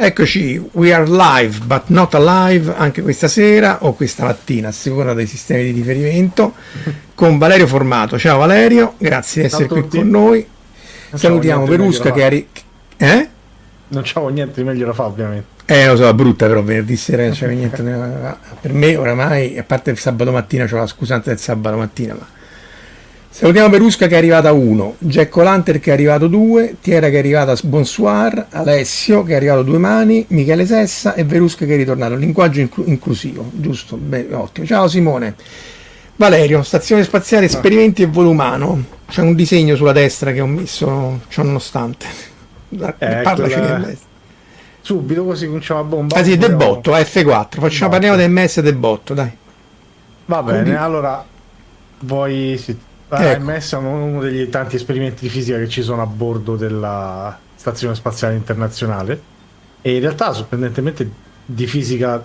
Eccoci, we are live but not alive anche questa sera o questa mattina, a seconda dei sistemi di riferimento, con Valerio Formato. Ciao Valerio, grazie di essere qui con noi. Non Salutiamo Perusca che ha... Ri- eh? Non c'avevo niente di meglio da fare ovviamente. Eh, lo so, è brutta però venerdì sera non c'è niente. per me oramai, a parte il sabato mattina, c'ho la scusante del sabato mattina, ma Salutiamo Perusca che è arrivata 1, Jack Lanter che è arrivato 2, Tiera che è arrivata Bonsoir, Alessio che è arrivato due mani, Michele Sessa e Verusca che è ritornato. Linguaggio inclu- inclusivo, giusto? Beh, ottimo. Ciao Simone. Valerio, stazione spaziale, esperimenti e volo umano. C'è un disegno sulla destra che ho messo, ciò nonostante. Eh, Parlaci quella- del Subito così cominciamo a bomba. Ah sì, del botto, F4. Facciamo, parliamo del MES e del botto, dai. Va bene, Quindi- allora vuoi sì. Ecco. AMS è uno degli tanti esperimenti di fisica che ci sono a bordo della Stazione Spaziale Internazionale e in realtà sorprendentemente di fisica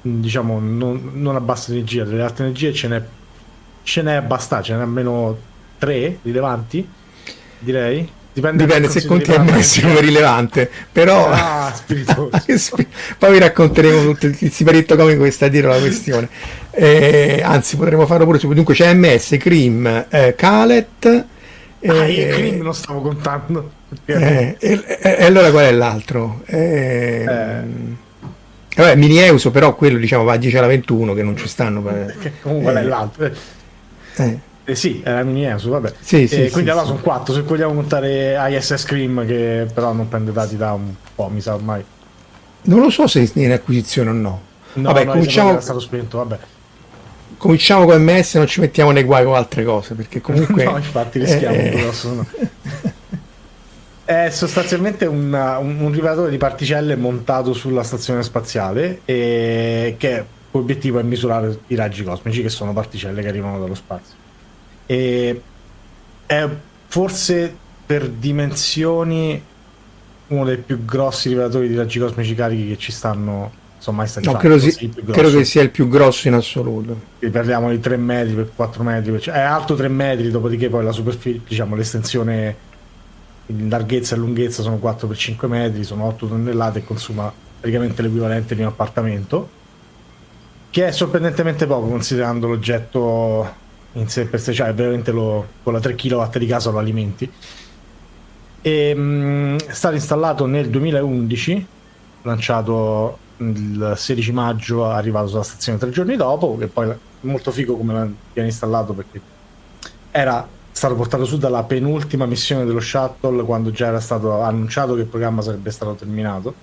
diciamo non, non a bassa energia, delle alte energie ce n'è, ce n'è abbastanza, ce n'è almeno tre rilevanti direi. Dipende, Dipende se conti parte. come rilevante, però Ah, poi vi racconteremo tutto il siparetto comico che sta dietro la questione. Eh, anzi, potremmo farlo pure su. Dunque c'è MS, Cream, eh, Calet. eh, Ah, io Cream non stavo contando. eh, e, allora qual è l'altro? Eh, Eh. Vabbè, Mini Euso, però quello diciamo va a 10 alla 21 che non ci stanno. eh. Che comunque Eh. è l'altro. Eh, Eh sì, era mini ESO, vabbè. Sì, sì, Eh, sì, quindi allora sono quattro, se vogliamo contare ISS Cream che però non prende dati da un po', mi sa ormai. non lo so se è in acquisizione o no. No, Vabbè, no, cominciamo- era stato spento, vabbè. Cominciamo con MS, non ci mettiamo nei guai con altre cose, perché comunque... no, infatti rischiamo eh, grosso, no. È sostanzialmente una- un, un rivelatore di particelle montato sulla stazione spaziale e che l'obiettivo è misurare i raggi cosmici che sono particelle che arrivano dallo spazio. E è forse per dimensioni uno dei più grossi rivelatori di raggi cosmici carichi che ci stanno sono mai stati no, fatti. credo, si- credo che sia il più grosso in assoluto. Qui parliamo di 3 metri per 4 metri, cioè è alto 3 metri, dopodiché poi la superficie, diciamo l'estensione in larghezza e lunghezza sono 4 per 5 metri, sono 8 tonnellate e consuma praticamente l'equivalente di un appartamento, che è sorprendentemente poco considerando l'oggetto in sé per sé, cioè veramente lo, con la 3 kW di casa lo alimenti. E, mh, è stato installato nel 2011, lanciato il 16 maggio, arrivato sulla stazione tre giorni dopo, che poi è molto figo come viene installato perché era stato portato su dalla penultima missione dello shuttle quando già era stato annunciato che il programma sarebbe stato terminato.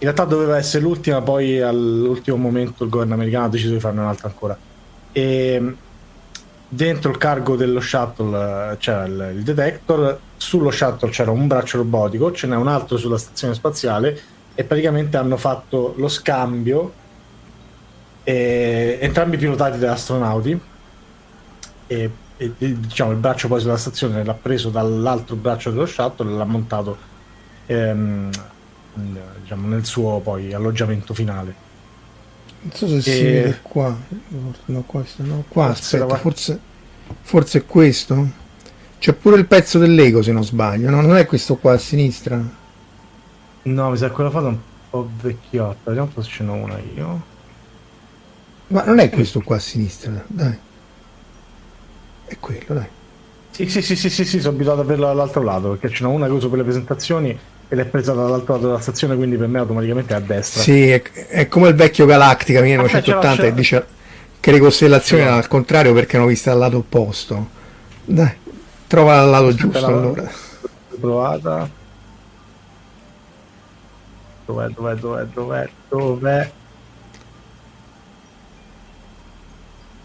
In realtà doveva essere l'ultima, poi all'ultimo momento il governo americano ha deciso di farne un'altra ancora. E dentro il cargo dello shuttle eh, c'era il, il detector, sullo shuttle c'era un braccio robotico, ce n'è un altro sulla stazione spaziale e praticamente hanno fatto lo scambio, eh, entrambi pilotati da astronauti. E, e, diciamo, il braccio poi sulla stazione l'ha preso dall'altro braccio dello shuttle e l'ha montato ehm, diciamo, nel suo poi alloggiamento finale. Non so se e... si vede qua. No, questo, no. qua forse aspetta, forse, forse è questo. C'è pure il pezzo del Lego se non sbaglio, no? Non è questo qua a sinistra? No, mi sa che quella foto è un po' vecchiotta. Vediamo se ce n'ho una io. Ma non è questo qua a sinistra, dai. È quello, dai. Sì, sì, sì, sì, sì, sì sono abituato a averlo dall'altro lato perché ce n'ho una che uso per le presentazioni ed è presa dall'altro lato della stazione, quindi per me automaticamente è a destra. Sì, è, è come il vecchio Galactica 1980 che dice che le costellazioni erano al contrario perché hanno viste dal lato opposto. Dai, trova il lato giusto allora. Provata. Dov'è, dov'è, dov'è, dov'è, dov'è?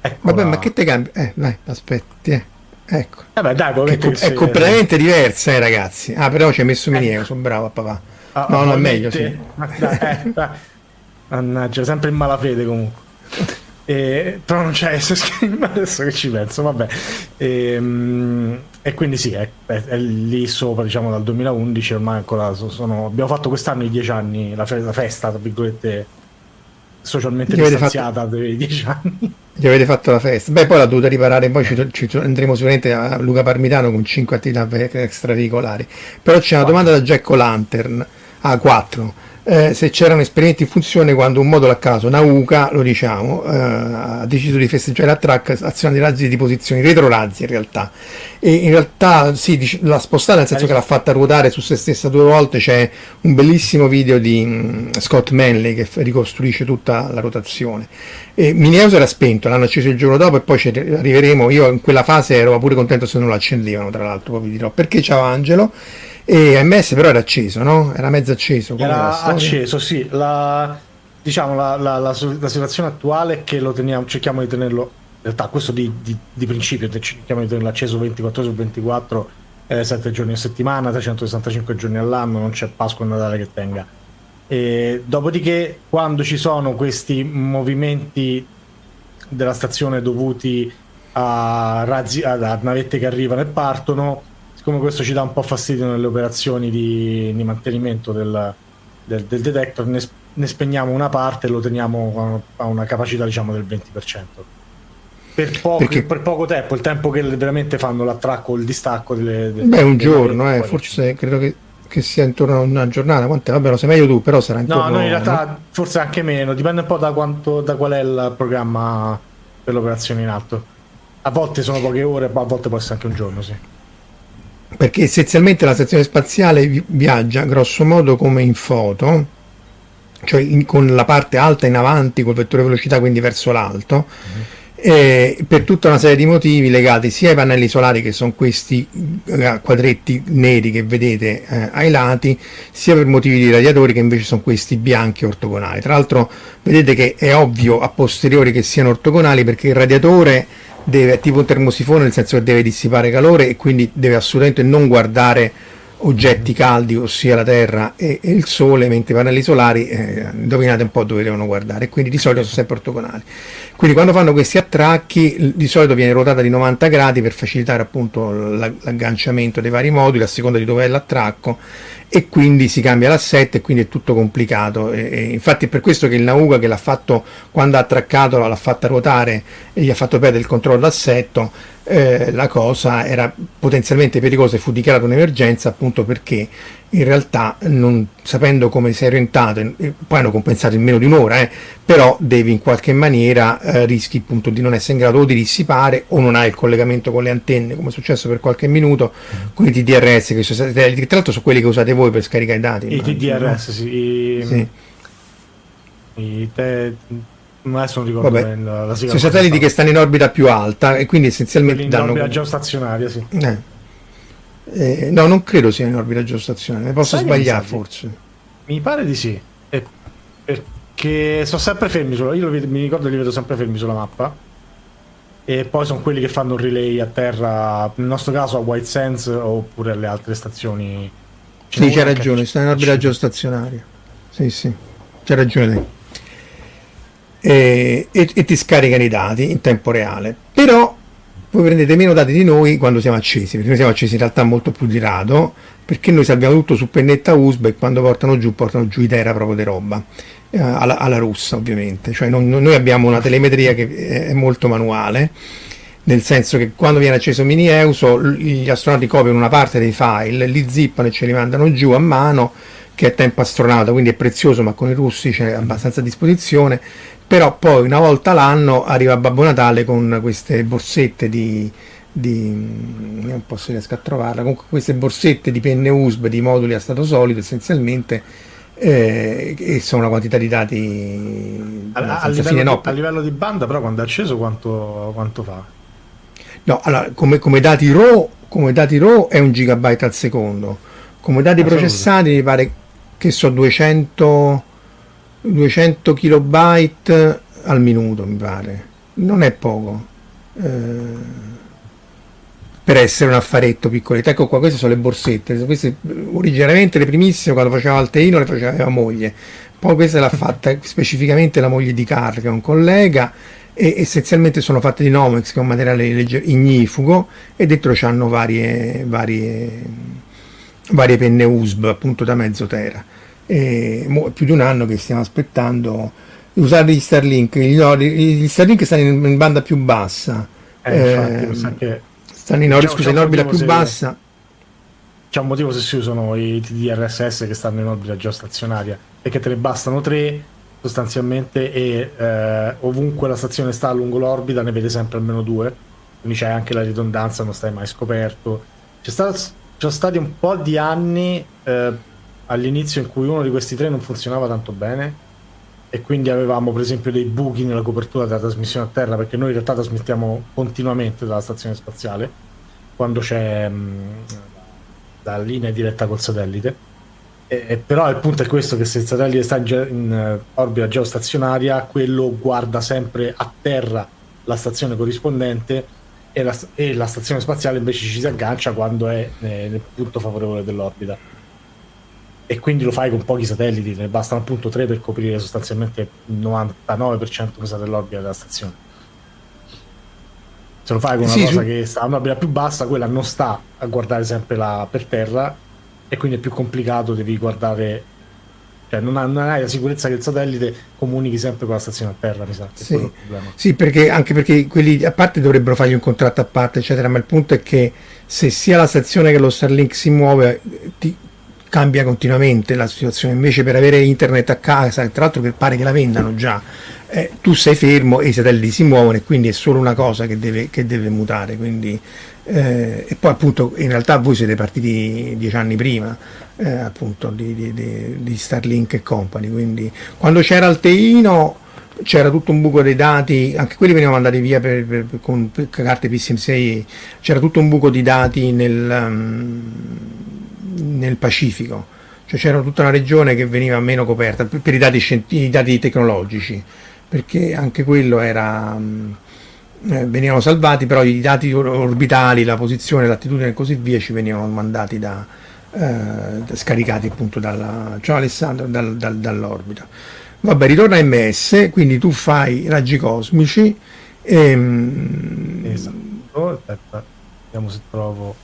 Eccola. Vabbè, ma che te cambi? Eh, dai, aspetti, eh. Ecco. Vabbè, dai, che co- è completamente diversa, eh, ragazzi. Ah, però ci hai messo miniera, ecco. sono bravo a papà. Ah, no, no, è meglio, sì. Eh, Mannaggia, sempre in malafede comunque. E, però non c'è SSCreen adesso che ci penso, vabbè. E, ehm, e quindi sì, è, è, è, lì sopra, diciamo dal 2011, ormai ancora sono, abbiamo fatto quest'anno i dieci anni, la, fe- la festa, tra virgolette, socialmente distanziata fatto... dei dieci anni. Gli avete fatto la festa. Beh, poi l'ha dovuta riparare, poi ci, ci andremo sicuramente a Luca Parmitano con 5 attività extraveicolari. Però c'è una domanda da Jack Lantern a 4 eh, se c'erano esperimenti in funzione quando un modulo a caso, Nauka, lo diciamo, eh, ha deciso di festeggiare la track azione di razzi di posizioni, retrorazzi in realtà. E in realtà sì, l'ha spostata nel senso che l'ha fatta ruotare su se stessa due volte, c'è un bellissimo video di um, Scott Manley che ricostruisce tutta la rotazione. E Mineus era spento, l'hanno acceso il giorno dopo e poi ci arriveremo, io in quella fase ero pure contento se non lo accendevano, tra l'altro, poi vi dirò, perché c'era Angelo e MS però era acceso, no? Era mezzo acceso. Era acceso, sì. La, diciamo la, la, la, situazione attuale è che lo teniamo, cerchiamo di tenerlo, in realtà questo di, di, di principio, cerchiamo di tenerlo acceso 24 ore su 24, eh, 7 giorni a settimana, 365 giorni all'anno, non c'è Pasqua e Natale che tenga. E, dopodiché, quando ci sono questi movimenti della stazione dovuti a, razzi, a, a navette che arrivano e partono, siccome questo ci dà un po' fastidio nelle operazioni di, di mantenimento del, del, del detector, ne, ne, spegniamo una parte e lo teniamo a una capacità diciamo del 20%. Per poco, Perché... per poco tempo, il tempo che veramente fanno l'attracco o il distacco delle, delle Beh, un giorno, eh, forse credo che, che, sia intorno a una giornata. Quant'è? Vabbè, lo sai meglio tu, però sarà intorno No, no in realtà no? forse anche meno, dipende un po' da, quanto, da qual è il programma per l'operazione in alto. A volte sono poche ore, a volte può essere anche un giorno, sì perché essenzialmente la stazione spaziale viaggia grosso modo come in foto, cioè in, con la parte alta in avanti col vettore velocità, quindi verso l'alto, mm-hmm. eh, per tutta una serie di motivi legati sia ai pannelli solari, che sono questi eh, quadretti neri che vedete eh, ai lati, sia per motivi di radiatori, che invece sono questi bianchi ortogonali. Tra l'altro, vedete che è ovvio a posteriori che siano ortogonali perché il radiatore deve, è tipo un termosifone nel senso che deve dissipare calore e quindi deve assolutamente non guardare oggetti caldi, ossia la Terra e, e il Sole, mentre i pannelli solari, eh, indovinate un po' dove devono guardare, quindi di solito sono sempre ortogonali. Quindi quando fanno questi attracchi, di solito viene ruotata di 90 gradi per facilitare appunto l'agganciamento dei vari moduli a seconda di dove è l'attracco e quindi si cambia l'assetto e quindi è tutto complicato. E, e infatti è per questo che il Nauga che l'ha fatto quando ha attraccato l'ha fatta ruotare e gli ha fatto perdere il controllo d'assetto eh, la cosa era potenzialmente pericolosa e fu dichiarata un'emergenza appunto perché in realtà non sapendo come sei orientato eh, poi hanno compensato in meno di un'ora eh, però devi in qualche maniera eh, rischi appunto di non essere in grado o di dissipare o non hai il collegamento con le antenne come è successo per qualche minuto con i TDRS che sono stati, tra l'altro sono quelli che usate voi per scaricare i dati i TDRS no? sì, i, sì. I te, adesso non ricordo Vabbè, la, la sono satelliti che stanno in orbita più alta e quindi essenzialmente in danno orbita geostazionale, sì. Eh. Eh, no, non credo sia in orbita geostazionale, ne posso Sai mi sbagliare forse. Mi pare di sì. E- perché sono sempre fermi sulla. Io vedo- mi ricordo li vedo sempre fermi sulla mappa. E poi sono quelli che fanno un relay a terra, nel nostro caso a White Sands oppure alle altre stazioni. Ce n'è Sì, c'è ragione, sta in orbita geostazionaria. Sì, sì, c'è ragione. E, e- e ti scaricano i dati in tempo reale. Però voi prendete meno dati di noi quando siamo accesi, perché noi siamo accesi in realtà molto più di rado, perché noi salviamo tutto su pennetta USB e quando portano giù, portano giù i tera proprio di roba. Eh, Alla, alla russa ovviamente, cioè non- noi abbiamo una telemetria che è molto manuale, nel senso che quando viene acceso Mini Euso gli astronauti copiano una parte dei file, li zippano e ce li mandano giù a mano, che è tempo astronauta, quindi è prezioso, ma con i russi c'è abbastanza a disposizione. Però poi una volta l'anno arriva Babbo Natale con queste borsette di, di non posso riesco a trovarla, comunque queste borsette di penne USB di moduli a stato solido essenzialmente eh, e sono una quantità di dati A, a livello fine di, no, a livello di banda, però, quando è acceso, quanto, quanto fa? No, allora, come, come dati RAW, come dati RAW è un gigabyte al secondo. Come dati Ah, processati mi pare che so 200, 200 kilobyte al minuto, mi pare. Non è poco. Eh, per essere un affaretto piccoletto. Ecco qua, queste sono le borsette. Queste, originariamente le primissime quando faceva Alteino le faceva mia moglie. Poi questa l'ha fatta specificamente la moglie di Carl, che è un collega, e essenzialmente sono fatte di Nomex, che è un materiale legger- ignifugo, e dentro c'hanno varie, varie, varie penne USB, appunto da mezzo tera. E mo è più di un anno che stiamo aspettando di usare gli Starlink. Gli, no, gli Starlink stanno in, in banda più bassa. Eh, infatti, Ehm, stanno in, or- Diciamo, scusa, in orbita più se- bassa. c'è un motivo se si usano i TDRSS che stanno in orbita geostazionaria, perché te ne bastano tre sostanzialmente e eh, ovunque la stazione sta lungo l'orbita ne vede sempre almeno due, quindi c'è anche la ridondanza, non stai mai scoperto. C'è stato, ci sono stati un po' di anni eh, all'inizio in cui uno di questi tre non funzionava tanto bene e quindi avevamo per esempio dei buchi nella copertura della trasmissione a terra perché noi in realtà trasmettiamo continuamente dalla stazione spaziale quando c'è mh, la linea diretta col satellite. E- e però il punto è questo che se il satellite sta in, in, eh, orbita geostazionaria quello guarda sempre a terra la stazione corrispondente e la, e la stazione spaziale invece ci si aggancia quando è eh, nel punto favorevole dell'orbita e quindi lo fai con pochi satelliti, ne bastano appunto tre per coprire sostanzialmente il 99% mi sa, dell'orbita della stazione. Se lo fai con una Sì, cosa su- che sta a un'orbita più bassa, quella non sta a guardare sempre la, per terra e quindi è più complicato, devi guardare, cioè non, ha- non hai la sicurezza che il satellite comunichi sempre con la stazione a terra, mi sa. Sì. Sì, perché anche perché quelli a parte dovrebbero fargli un contratto a parte, eccetera, ma il punto è che se sia la stazione che lo Starlink si muove, ti cambia continuamente la situazione. Invece per avere internet a casa, tra l'altro che pare che la vendano già, eh, tu sei fermo e i satelliti si muovono e quindi è solo una cosa che deve, che deve mutare. Quindi, eh, e poi appunto in realtà voi siete partiti dieci anni prima eh, appunto di, di- di- di Starlink e company. Quindi quando c'era il Teino c'era tutto un buco dei dati, anche quelli venivano mandati via per, per- per- con carte PSM6, c'era tutto un buco di dati nel, um, nel Pacifico, cioè c'era tutta una regione che veniva meno coperta per, per i, dati i dati tecnologici, perché anche quello era, um, eh, venivano salvati, però i dati or- orbitali, la posizione, l'attitudine e così via ci venivano mandati da, eh, scaricati appunto dalla, ciao Alessandro, dal- dal- dall'orbita. Vabbè, ritorna a MS, quindi tu fai raggi cosmici. ehm, Esatto, aspetta, vediamo se trovo.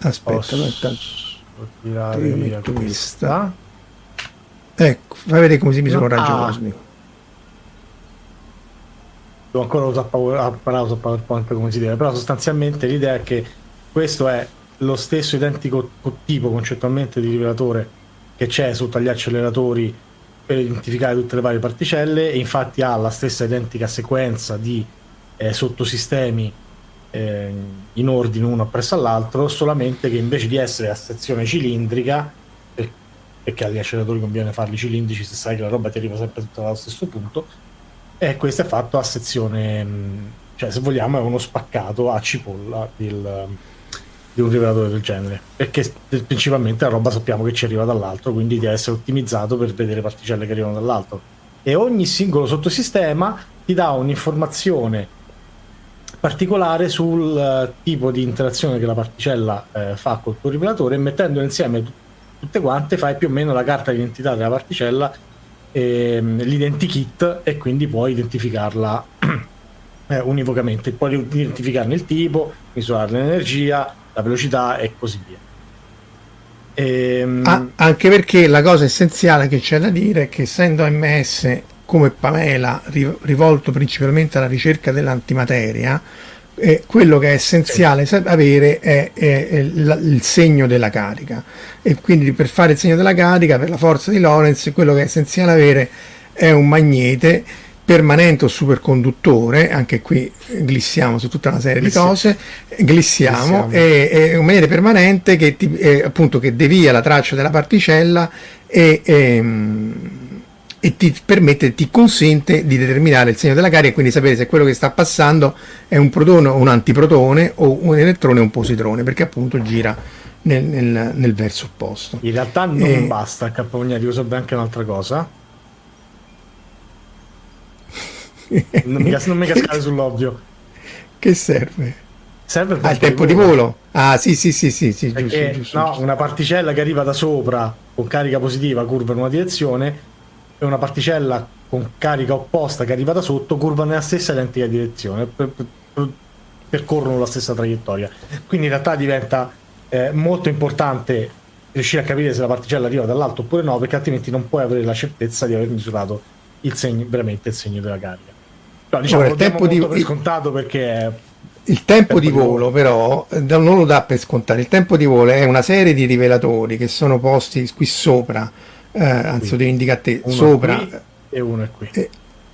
Aspetta, aspetta. Tirare Io metto questa. Ecco, fai vedere come si misura un No, raggio ah. cosmico. devo ancora usare Power- ah, PowerPoint come si deve, però sostanzialmente l'idea è che questo è lo stesso identico co- tipo concettualmente di rivelatore che c'è sotto agli acceleratori per identificare tutte le varie particelle e infatti ha la stessa identica sequenza di eh, sottosistemi eh, in ordine uno appresso all'altro, solamente che invece di essere a sezione cilindrica, per- perché agli acceleratori conviene farli cilindrici se sai che la roba ti arriva sempre tutta dallo stesso punto, e questo è fatto a sezione, cioè se vogliamo è uno spaccato a cipolla del, di un rivelatore del genere, perché principalmente la roba sappiamo che ci arriva dall'altro, quindi deve essere ottimizzato per vedere particelle che arrivano dall'alto. E ogni singolo sottosistema ti dà un'informazione particolare sul eh, tipo di interazione che la particella eh, fa col tuo rivelatore e mettendole insieme tutte quante fai più o meno la carta d'identità della particella ehm, l'identikit e quindi puoi identificarla eh, univocamente. Puoi identificarne il tipo misurare l'energia la velocità e così via. Ehm... ah, anche perché la cosa essenziale che c'è da dire è che essendo MS come Pamela rivolto principalmente alla ricerca dell'antimateria eh, quello che è essenziale avere è, è, è il, il segno della carica e quindi per fare il segno della carica per la forza di Lorentz quello che è essenziale avere è un magnete permanente o superconduttore, anche qui glissiamo su tutta una serie Glissi- di cose, glissiamo, glissiamo. È, è, un magnete permanente che, ti, è, appunto, che devia la traccia della particella e, e ehm, e ti permette, ti consente di determinare il segno della carica e quindi sapere se quello che sta passando è un protone o un antiprotone o un elettrone o un positrone perché appunto gira nel, nel, nel verso opposto. In realtà non e... basta K-Magnetico, serve anche un'altra cosa. non, mi, non mi cascare sull'ovvio. Che serve? Serve per ah, il tempo di volo. di volo. Ah, sì, sì, sì, sì, sì giusto, giusto, no, giusto. una particella che arriva da sopra con carica positiva curva in una direzione e una particella con carica opposta che arriva da sotto curva nella stessa identica direzione, per, per, percorrono la stessa traiettoria. Quindi in realtà diventa eh, molto importante riuscire a capire se la particella arriva dall'alto oppure no, perché altrimenti non puoi avere la certezza di aver misurato il segno, veramente il segno della carica. No, diciamo, Ora, il tempo di per scontato perché il tempo di volo però non lo dà per scontato il tempo di volo è una serie di rivelatori che sono posti qui sopra eh, anzi lo devi indicare a te, uno sopra. e uno è qui.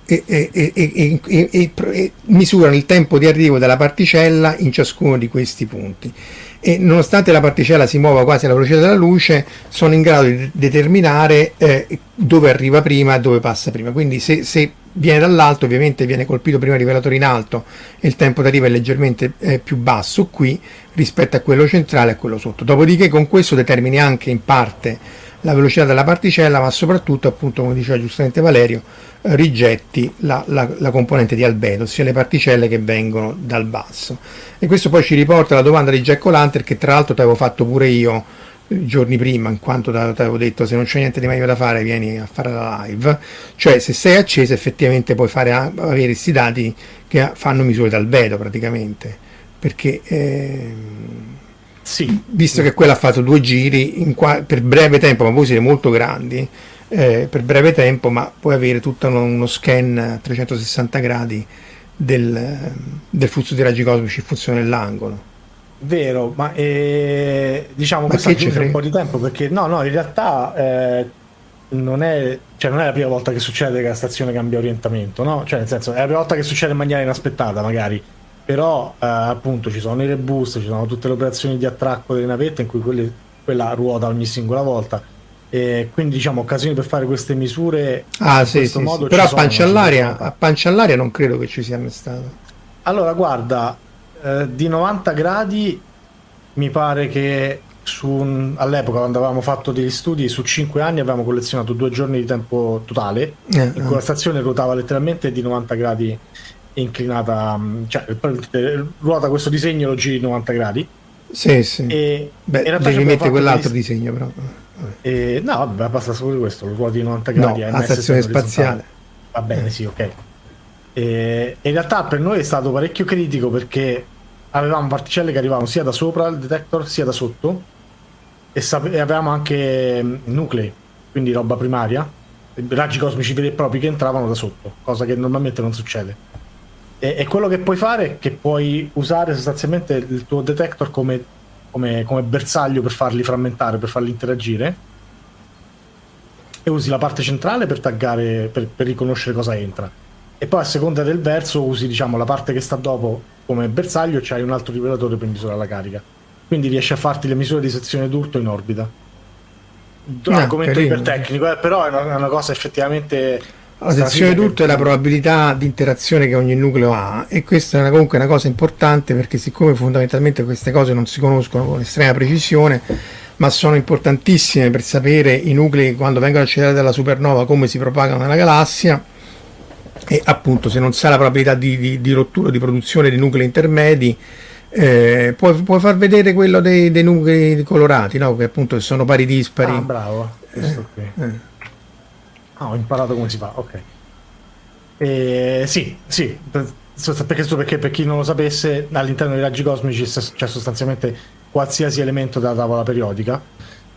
E, e, e, e, misurano il tempo di arrivo della particella in ciascuno di questi punti. E nonostante la particella si muova quasi alla velocità della luce sono in grado di determinare eh, dove arriva prima e dove passa prima. Quindi se, se, viene dall'alto ovviamente viene colpito prima il rivelatore in alto e il tempo d'arrivo è leggermente eh, più basso qui rispetto a quello centrale e a quello sotto. Dopodiché con questo determini anche in parte la velocità della particella, ma soprattutto, appunto, come diceva giustamente Valerio, eh, rigetti la, la, la, componente di albedo, ossia le particelle che vengono dal basso. E questo poi ci riporta alla domanda di Jack O'Lantern, che tra l'altro ti avevo fatto pure io eh, giorni prima, in quanto ti avevo detto se non c'è niente di meglio da fare vieni a fare la live, cioè se sei acceso effettivamente puoi fare, avere questi dati che fanno misure d'albedo praticamente, perché... Eh, sì. Visto che quella ha fatto due giri qua- per breve tempo, ma poi siete molto grandi, eh, per breve tempo, ma puoi avere tutto uno scan a 360 gradi del, del flusso di raggi cosmici in funzione dell'angolo. Vero, ma eh, diciamo che questo un po' di tempo perché no, no, in realtà eh, non, è, cioè non è la prima volta che succede che la stazione cambia orientamento, no? Cioè nel senso è la prima volta che succede in maniera inaspettata magari però eh, appunto ci sono i reboost, ci sono tutte le operazioni di attracco delle navette in cui quelle, quella ruota ogni singola volta e quindi diciamo occasioni per fare queste misure ah, in sì, questo sì, modo sì. però a pancia, all'aria, a pancia all'aria non credo che ci sia mai stato allora guarda eh, di 90 gradi mi pare che su, all'epoca quando avevamo fatto degli studi su 5 anni avevamo collezionato due giorni di tempo totale eh, in cui eh. la stazione ruotava letteralmente di 90 gradi inclinata, cioè ruota questo disegno lo giri 90 gradi. Sì, sì. E Beh, devi mettere quell'altro dei... disegno però. E, no, vabbè, basta solo questo, lo ruoti 90 gradi. No, la stazione spaziale. Va bene, eh. sì, ok. E, in realtà per noi è stato parecchio critico perché avevamo particelle che arrivavano sia da sopra il detector sia da sotto e, sape- e avevamo anche mm, nuclei, quindi roba primaria, raggi cosmici veri e propri che entravano da sotto, cosa che normalmente non succede. E, e, quello che puoi fare è che puoi usare sostanzialmente il tuo detector come, come, come bersaglio per farli frammentare, per farli interagire. E usi la parte centrale per taggare, per, per riconoscere cosa entra. E poi a seconda del verso usi diciamo, la parte che sta dopo come bersaglio e c'hai un altro rivelatore per misurare la carica. Quindi riesci a farti le misure di sezione d'urto in orbita. No, argomento ipertecnico, eh, però è una, è una cosa effettivamente La sezione tutto è la probabilità di interazione che ogni nucleo ha e questa è una, comunque una cosa importante perché siccome fondamentalmente queste cose non si conoscono con estrema precisione ma sono importantissime per sapere i nuclei quando vengono accelerati dalla supernova come si propagano nella galassia e appunto se non sa la probabilità di, di, di rottura di produzione di nuclei intermedi eh, puoi, puoi, far vedere quello dei, dei nuclei colorati no? che appunto sono pari dispari ah, bravo questo qui eh. Ah, ho imparato come si fa, ok. E, sì, sì, perché, perché per chi non lo sapesse, all'interno dei raggi cosmici c'è sostanzialmente qualsiasi elemento della tavola periodica,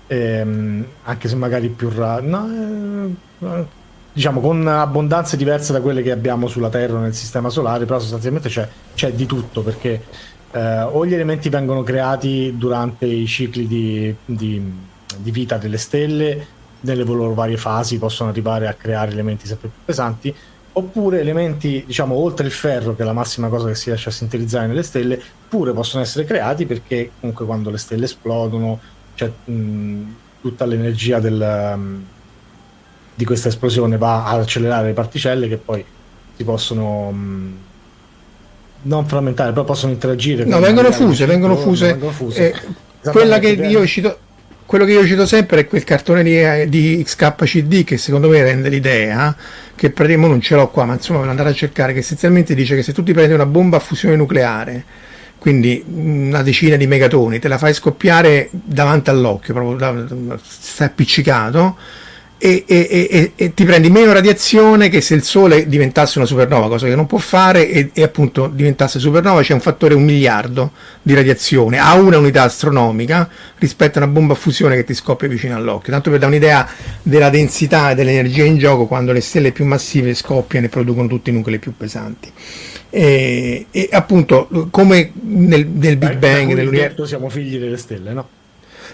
ehm, anche se magari più raro, no, eh, diciamo con abbondanze diverse da quelle che abbiamo sulla Terra nel sistema solare, però sostanzialmente c'è, c'è di tutto perché eh, o gli elementi vengono creati durante i cicli di, di, di vita delle stelle nelle loro varie fasi possono arrivare a creare elementi sempre più pesanti oppure elementi diciamo oltre il ferro che è la massima cosa che si riesce a sintetizzare nelle stelle pure possono essere creati perché comunque quando le stelle esplodono c'è mh, tutta l'energia del, um, di questa esplosione va ad accelerare le particelle che poi si possono mh, non frammentare però possono interagire no vengono fuse vengono fuse, vengono fuse. Eh, quella che io cito quello che io cito sempre è quel cartone di, di XKCD che secondo me rende l'idea che praticamente non ce l'ho qua ma insomma ve andare a cercare che essenzialmente dice che se tu ti prendi una bomba a fusione nucleare quindi una decina di megatoni te la fai scoppiare davanti all'occhio proprio stai appiccicato e, e, e, e, ti prendi meno radiazione che se il Sole diventasse una supernova, cosa che non può fare, e, appunto diventasse supernova c'è un fattore un miliardo di radiazione a una unità astronomica rispetto a una bomba a fusione che ti scoppia vicino all'occhio. Tanto per dare un'idea della densità e dell'energia in gioco quando le stelle più massive scoppiano e producono tutti i nuclei più pesanti. E, appunto, come nel, nel Big Bang, nell'universo. Siamo figli delle stelle, no?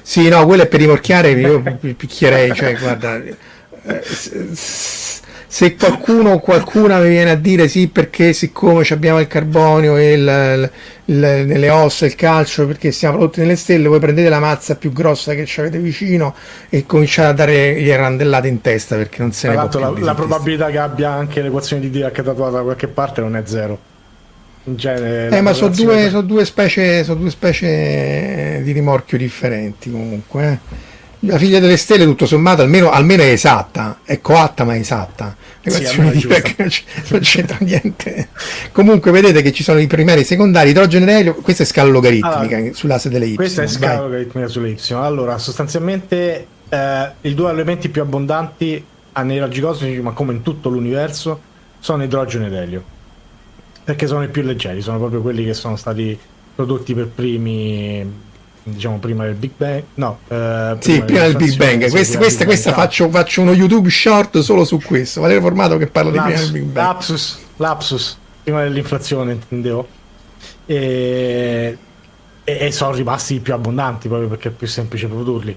Sì, no, quello è per rimorchiare, io picchierei, cioè, guarda, eh, se qualcuno o qualcuna mi viene a dire sì perché siccome abbiamo il carbonio e il, il, nelle ossa il calcio perché siamo prodotti nelle stelle voi prendete la mazza più grossa che ci avete vicino e cominciate a dare gli randellate in testa perché non se ne può più la, la probabilità che abbia anche l'equazione di Dirac tatuata da qualche parte non è zero in genere eh, ma sono due, so due, specie, so due specie di rimorchio differenti comunque eh. la figlia delle stelle tutto sommato almeno, almeno è esatta è coatta ma è esatta. Sì, non c'entra niente. Comunque vedete che ci sono i primari e i secondari idrogeno e elio questa è scala logaritmica allora, sull'asse delle y questa è scala Vai. logaritmica sulle y. Allora sostanzialmente eh, i due elementi più abbondanti nei raggi cosmici ma come in tutto l'universo sono idrogeno ed elio perché sono i più leggeri, sono proprio quelli che sono stati prodotti per primi, diciamo prima del Big Bang. No, eh, sì, prima del Big Bang. Questa, questa, questa faccio, faccio, uno YouTube short solo su questo. Valerio Formato che parla Lapsus, di prima del Big Bang. Lapsus, lapsus, prima dell'inflazione, intendevo. E, e, e sono rimasti i più abbondanti proprio perché è più semplice produrli.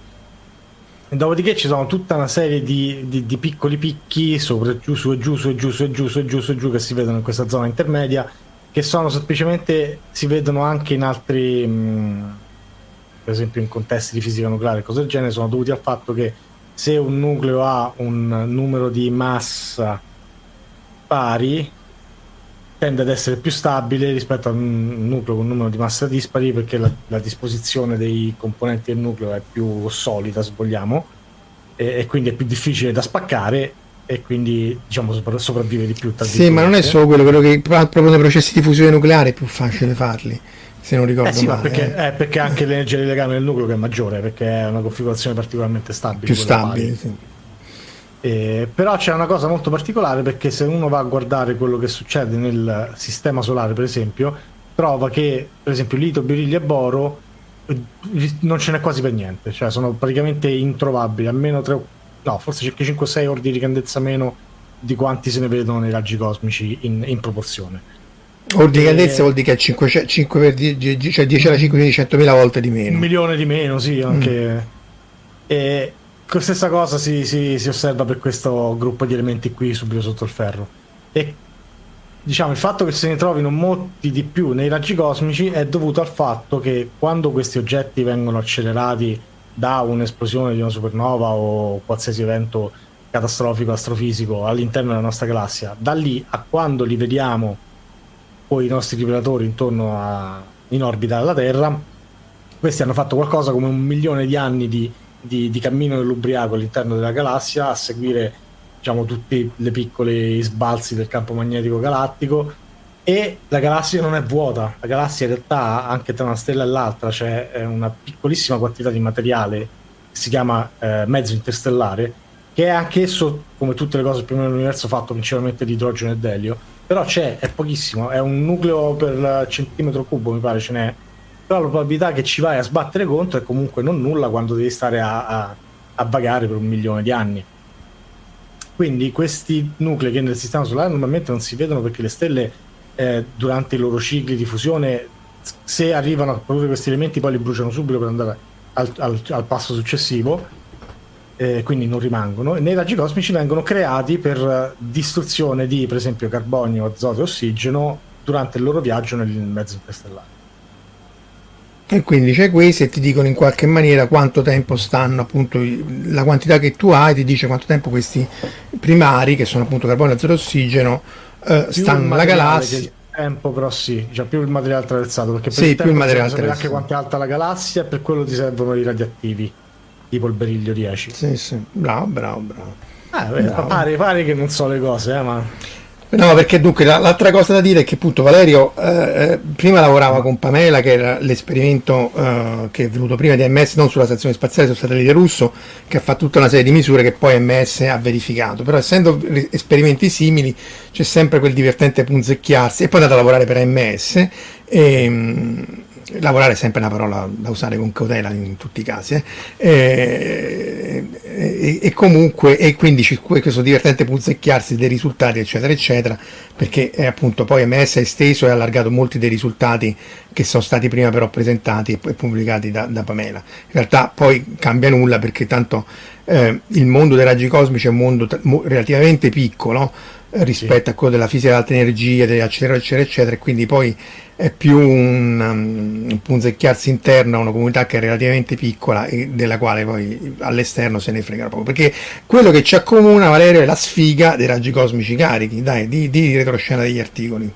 Dopodiché ci sono tutta una serie di, di, di, piccoli picchi sopra giù, su e giù, su e giù, su e giù, su e giù, su e giù che si vedono in questa zona intermedia che sono semplicemente si vedono anche in altri mh, per esempio in contesti di fisica nucleare e cose del genere sono dovuti al fatto che se un nucleo ha un numero di massa pari tende ad essere più stabile rispetto a un nucleo con un numero di massa dispari perché la, la disposizione dei componenti del nucleo è più solida se vogliamo e, e, quindi è più difficile da spaccare e quindi diciamo sopravvive di più sì ma non è solo quello, quello che proprio nei processi di fusione nucleare è più facile farli se non ricordo eh sì, male perché, eh. perché anche l'energia di legame del nucleo è maggiore perché è una configurazione particolarmente stabile più stabile sì. Eh, però c'è una cosa molto particolare perché se uno va a guardare quello che succede nel sistema solare, per esempio, trova che, per esempio, lito, berilio e boro eh, non ce n'è quasi per niente, cioè sono praticamente introvabili, almeno 3, no, forse circa 5-6 ordini di grandezza meno di quanti se ne vedono nei raggi cosmici in, in proporzione. Ordine di grandezza vuol dire che è 5, 5 per 10, cioè 10 alla 5 quindi 100.000 volte di meno. Un milione di meno, sì, anche. Mm. E, stessa cosa si, si, si, osserva per questo gruppo di elementi qui subito sotto il ferro. E diciamo il fatto che se ne trovino molti di più nei raggi cosmici è dovuto al fatto che quando questi oggetti vengono accelerati da un'esplosione di una supernova o qualsiasi evento catastrofico astrofisico all'interno della nostra galassia. Da lì a quando li vediamo poi i nostri rivelatori intorno a, in orbita alla Terra, questi hanno fatto qualcosa come un milione di anni di, di, di cammino dell'ubriaco all'interno della galassia a seguire diciamo, tutti i piccoli sbalzi del campo magnetico galattico. E la galassia non è vuota, la galassia in realtà anche tra una stella e l'altra c'è una piccolissima quantità di materiale che si chiama eh, mezzo interstellare che è anch'esso come tutte le cose più o meno nell'universo fatto principalmente di idrogeno e d'elio però c'è, è pochissimo, è un nucleo per centimetro cubo mi pare ce n'è però la probabilità che ci vai a sbattere contro è comunque non nulla quando devi stare a, a, a vagare per un milione di anni quindi questi nuclei che nel sistema solare normalmente non si vedono perché le stelle eh, durante i loro cicli di fusione, se arrivano a produrre questi elementi, poi li bruciano subito per andare al, al, al passo successivo. Eh, quindi non rimangono, e nei raggi cosmici vengono creati per distruzione di, per esempio, carbonio, azoto e ossigeno durante il loro viaggio nel mezzo interstellare. E quindi c'è questi e ti dicono in qualche maniera quanto tempo stanno, appunto, la quantità che tu hai ti dice quanto tempo questi primari, che sono appunto carbonio, azoto e ossigeno, eh, stanno nella galassia. tempo però sì, cioè più il materiale attraversato perché per sì, il più il materiale attraversato anche quanto è alta la galassia e per quello ti servono i radioattivi tipo il beriglio 10 sì sì bravo bravo bravo, eh, bravo. Pare, pare, che non so le cose eh, ma No, perché dunque l'altra cosa da dire è che appunto Valerio eh, eh, prima lavorava con Pamela, che era l'esperimento eh, che è venuto prima di MS, non sulla stazione spaziale, sul satellite russo, che ha fatto tutta una serie di misure che poi MS ha verificato. Però essendo esperimenti simili c'è sempre quel divertente punzecchiarsi e poi è andato a lavorare per MS. E, ehm, lavorare è sempre una parola da usare con cautela in tutti i casi eh. e, e, e, comunque e quindi c'è questo divertente punzecchiarsi dei risultati eccetera eccetera perché eh, appunto poi MS è esteso e ha allargato molti dei risultati che sono stati prima però presentati e pubblicati da, da Pamela in realtà poi cambia nulla perché tanto eh, il mondo dei raggi cosmici è un mondo t- relativamente piccolo rispetto sì. a quello della fisica dell'alta energia, eccetera, eccetera, eccetera, e quindi poi è più un, um, un punzecchiarsi interno a una comunità che è relativamente piccola e della quale poi all'esterno se ne frega poco. Perché quello che ci accomuna, Valerio, è la sfiga dei raggi cosmici carichi, dai, di, di retroscena degli articoli.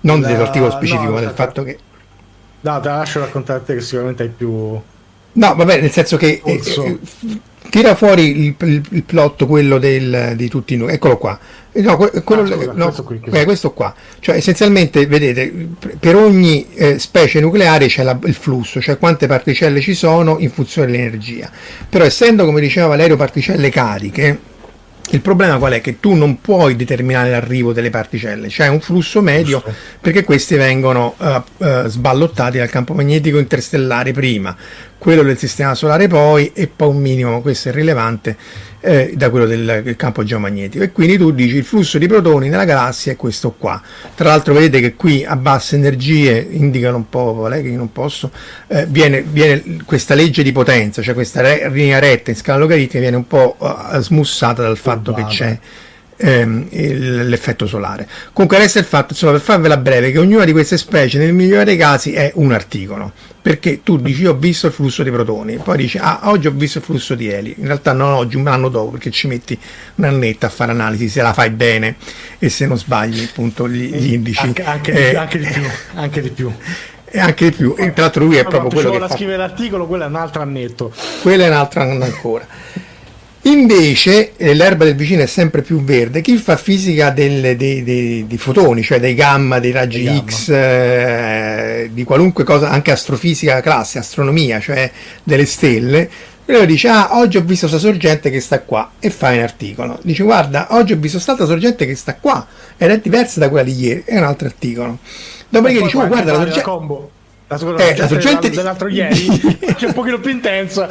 Non la... dell'articolo specifico, no, ma del fatto che... No, te la lascio raccontare a te che sicuramente hai più... No, vabbè, nel senso che eh, eh, tira fuori il, il, il plot, quello del, di tutti noi. Eccolo qua. No, quello, ah, scusa, no, questo, qui, eh, questo, qua. Cioè, essenzialmente, vedete, per ogni eh, specie nucleare c'è la, il flusso, cioè quante particelle ci sono in funzione dell'energia. Però essendo, come diceva Valerio, particelle cariche, il problema qual è? Che tu non puoi determinare l'arrivo delle particelle, c'è un flusso medio perché queste vengono uh, uh, sballottati dal campo magnetico interstellare prima, quello del sistema solare poi e poi un minimo, questo è rilevante, eh, da quello del, del, campo geomagnetico. E quindi tu dici il flusso di protoni nella galassia è questo qua. Tra l'altro vedete che qui a basse energie, indicano un po', lei che io non posso, eh, viene, viene, questa legge di potenza, cioè questa re, linea retta in scala logaritmica viene un po' uh, smussata dal fatto che c'è ehm, l'effetto solare. Comunque resta il fatto, insomma, per farvela breve, che ognuna di queste specie nel migliore dei casi è un articolo, perché tu dici ho visto il flusso di protoni, poi dici ah oggi ho visto il flusso di eli, in realtà non oggi, un anno dopo, perché ci metti un annetto a fare analisi se la fai bene e se non sbagli appunto gli, gli indici. Anche, anche, eh, anche, di più, anche di più e anche di più. E tra l'altro lui è proprio quello che fa... scrivere l'articolo, quello è un altro annetto. Quello è un altro anno ancora. Invece eh, l'erba del vicino è sempre più verde. Chi fa fisica del, dei, dei, dei, fotoni, cioè dei gamma, dei raggi dei X, eh, di qualunque cosa, anche astrofisica classe, astronomia, cioè delle stelle, e lui dice: Ah, oggi ho visto questa sorgente che sta qua e fa un articolo. Dice: Guarda, oggi ho visto quest'altra sorgente che sta qua ed è diversa da quella di ieri, è un altro articolo. Dopodiché dice: oh, Guarda, la sorgente. La, eh, la sorgente dell'altro ieri è un pochino più intensa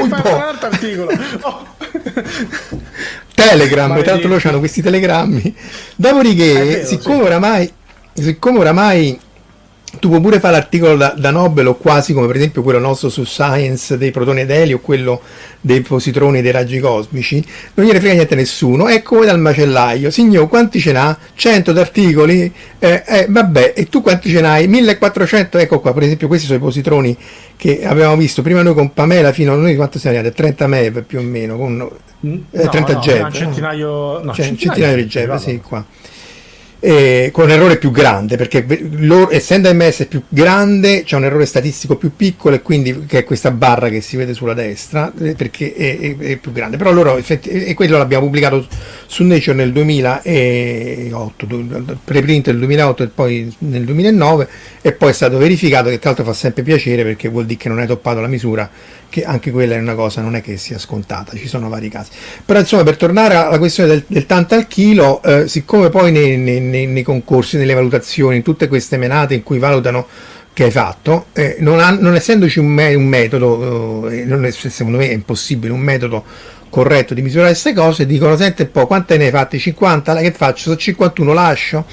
un po'. un altro articolo oh. Telegram, tanto loro hanno questi telegrammi. Dopodiché, vero, siccome, sì. oramai, siccome oramai tu puoi pure fare l'articolo da, da, Nobel o quasi come per esempio quello nostro su Science dei protoni ed elio o quello dei positroni dei raggi cosmici, non gliene frega niente a nessuno, è come dal macellaio, signor quanti ce n'ha? 100 d'articoli? Eh, eh, vabbè, e tu quanti ce n'hai? 1400, ecco qua, per esempio questi sono i positroni che avevamo visto prima noi con Pamela fino a noi quanto siamo arrivati? 30 MeV più o meno, con eh, 30 no, JEV. centinaio, no, cioè, centinaio, centinaio di JEV, sì, qua eh, con un errore più grande perché loro, essendo MS più grande c'è un errore statistico più piccolo e quindi che è questa barra che si vede sulla destra eh, perché è, è, è più grande però loro e quello l'abbiamo pubblicato su Nature nel 2008 preprint nel 2008 e poi nel 2009 e poi è stato verificato che tra l'altro fa sempre piacere perché vuol dire che non hai toppato la misura che anche quella è una cosa, non è che sia scontata, ci sono vari casi. Però insomma, per tornare alla questione del, del tanto al chilo, eh, siccome poi nei, nei, nei, concorsi, nelle valutazioni, in tutte queste menate in cui valutano che hai fatto, eh, non, ha, non, essendoci un, me, un metodo, eh, è, secondo me è impossibile, un metodo corretto di misurare queste cose, dicono senti un po' quante ne hai fatte? 50? Che faccio? Sono 51, lascio?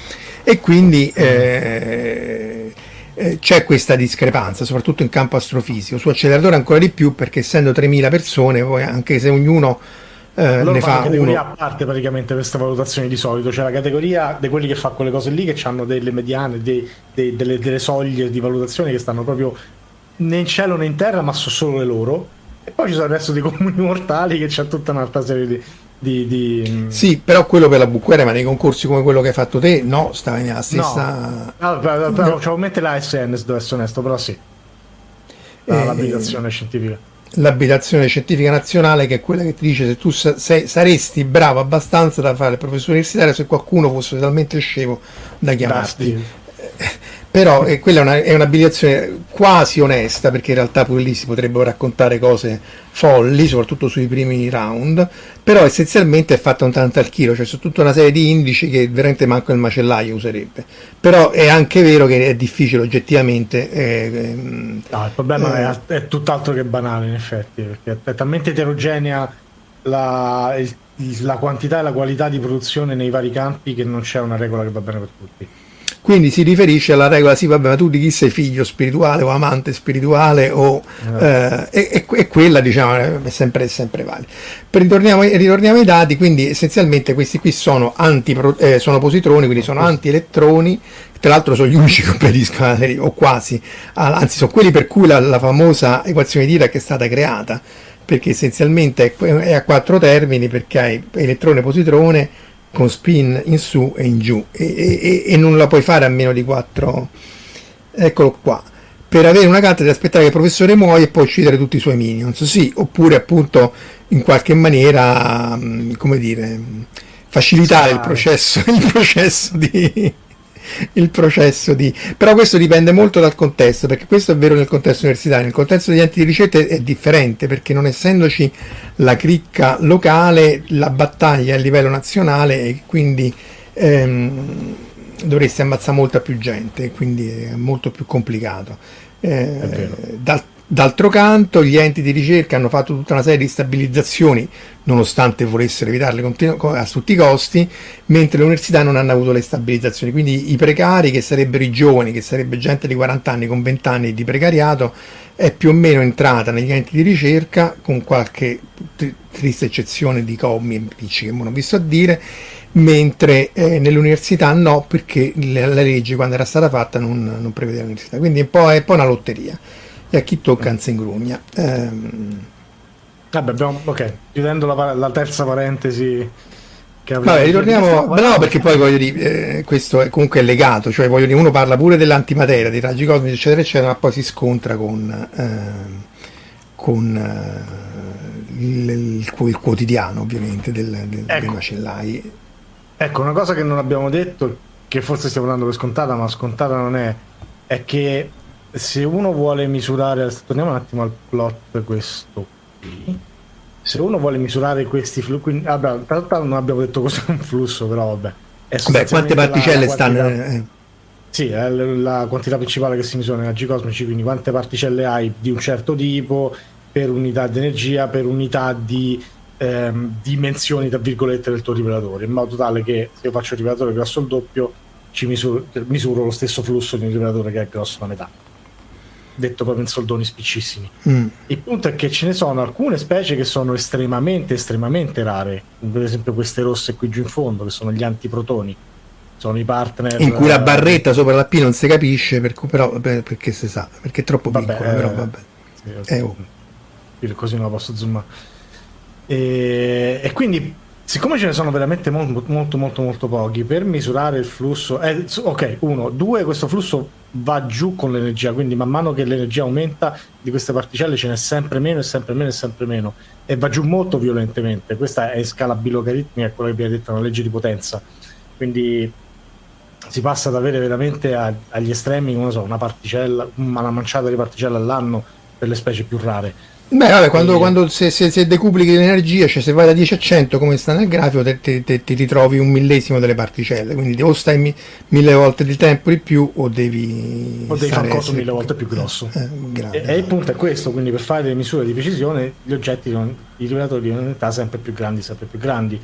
E quindi... Eh, eh, c'è questa discrepanza, soprattutto in campo astrofisico. Su acceleratore ancora di più perché essendo 3.000 persone, poi anche se ognuno eh, ne fa una categoria uno... a parte praticamente queste valutazioni di solito, c'è la categoria di quelli che fa quelle cose lì che hanno delle mediane, dei, dei, delle, delle soglie di valutazione che stanno proprio né in cielo né in terra, ma sono solo le loro. E poi ci sono il resto dei comuni mortali che c'è tutta un'altra serie di, di, di... Sì, però quello per la bucquera, ma nei concorsi come quello che hai fatto te, no, stava nella stessa... No, no, no. Cioè, la SN se devo essere onesto, però sì. Eh, l'abitazione scientifica. L'abitazione scientifica nazionale che è quella che ti dice se tu sei, saresti bravo abbastanza da fare il professore universitario se qualcuno fosse talmente scemo da chiamarti però eh, quella è, una, è un'abilitazione quasi onesta perché in realtà pure lì si potrebbero raccontare cose folli soprattutto sui primi round. Però essenzialmente è fatta un tanto al chilo cioè su tutta una serie di indici che veramente manco il macellaio userebbe. Però è anche vero che è difficile oggettivamente eh, ehm, no, il problema eh, è, è, tutt'altro che banale in effetti perché è talmente eterogenea la, il, la quantità e la qualità di produzione nei vari campi che non c'è una regola che va bene per tutti quindi si riferisce alla regola, sì vabbè, ma tu di chi sei figlio spirituale o amante spirituale o, eh. Eh, e, e, quella diciamo è sempre, sempre valida. Ritorniamo, ritorniamo, ai dati, quindi essenzialmente questi qui sono, anti, eh, sono positroni, quindi sono antielettroni, tra l'altro sono gli unici che completiscono o quasi, anzi sono quelli per cui la, la famosa equazione di Dirac è stata creata, perché essenzialmente è, a quattro termini perché hai elettrone positrone con spin in su e in giù. E, e, e non la puoi fare a meno di 4 eccolo qua. Per avere una carta devi aspettare che il professore muoia e poi uccidere tutti i suoi minions. Sì oppure appunto in qualche maniera mm, come dire facilitare il processo, il processo di il processo di... Però questo dipende molto dal contesto, perché questo è vero nel contesto universitario, nel contesto degli enti di ricerca è differente, perché non essendoci la cricca locale, la battaglia a livello nazionale e quindi ehm, dovresti ammazzare molta più gente, quindi è molto più complicato. Eh, dal, D'altro canto, gli enti di ricerca hanno fatto tutta una serie di stabilizzazioni, nonostante volessero evitarle a tutti i costi, mentre le università non hanno avuto le stabilizzazioni. Quindi i precari, che sarebbero i giovani, che sarebbe gente di 40 anni con 20 anni di precariato, è più o meno entrata negli enti di ricerca, con qualche triste eccezione di commi e impicci che non ho visto a dire, mentre eh, nell'università no, perché la, la, legge quando era stata fatta non, non prevedeva l'università. Quindi è un po', è un po una lotteria e a chi tocca anzi ingrugna. Ehm... Vabbè, abbiamo, ok, chiudendo la, la terza parentesi. Vabbè, ritorniamo, no, perché poi voglio dire, eh, questo è comunque legato, cioè voglio dire, uno parla pure dell'antimateria, dei raggi cosmici, eccetera, eccetera, ma poi si scontra con, eh, con eh, il, il, il, quotidiano, ovviamente, del, del, ecco. dei macellai. Ecco, una cosa che non abbiamo detto, che forse stiamo dando per scontata, ma scontata non è, è che se uno vuole misurare, torniamo un attimo al plot questo qui. Se uno vuole misurare questi flussi, vabbè, in realtà non abbiamo detto cos'è un flusso, però vabbè. Beh, quante particelle la, la stanno? Eh. Sì, è la quantità principale che si misura nei raggi cosmici, quindi quante particelle hai di un certo tipo per unità di energia, per unità di ehm, dimensioni, tra virgolette, del tuo rivelatore, in modo tale che se io faccio il rivelatore grosso il doppio, ci misuro, misuro lo stesso flusso di un rivelatore che è grosso la metà detto proprio in soldoni spiccissimi. Mm. Il punto è che ce ne sono alcune specie che sono estremamente, estremamente rare. Per esempio queste rosse qui giù in fondo, che sono gli antiprotoni. Sono i partner. In cui la barretta sopra la P non si capisce, per, però, perché si sa, perché è troppo vabbè, piccola, eh, però vabbè. Sì, eh, oh. Così non la posso zoomare. E, e quindi Siccome ce ne sono veramente molto, molto, molto, molto pochi, per misurare il flusso, eh, ok, uno, due, questo flusso va giù con l'energia, quindi man mano che l'energia aumenta di queste particelle ce n'è sempre meno e sempre meno e sempre meno, e va giù molto violentemente. Questa è scala bilogaritmica, è quello che vi ha detto, una legge di potenza. Quindi si passa ad avere veramente a, agli estremi, non so, una particella, una manciata di particelle all'anno per le specie più rare Beh, vabbè, quando, quando se, se, se, decuplichi l'energia, cioè se vai da 10 a 100 come sta nel grafico, te, te, te, ti ritrovi un millesimo delle particelle, quindi o stai mi, mille volte di tempo di più o devi... O devi fare un coso mille volte più grosso. Eh, grande, e, e, il punto è questo, quindi per fare delle misure di precisione gli oggetti, i rivelatori devono diventare sempre più grandi, sempre più grandi.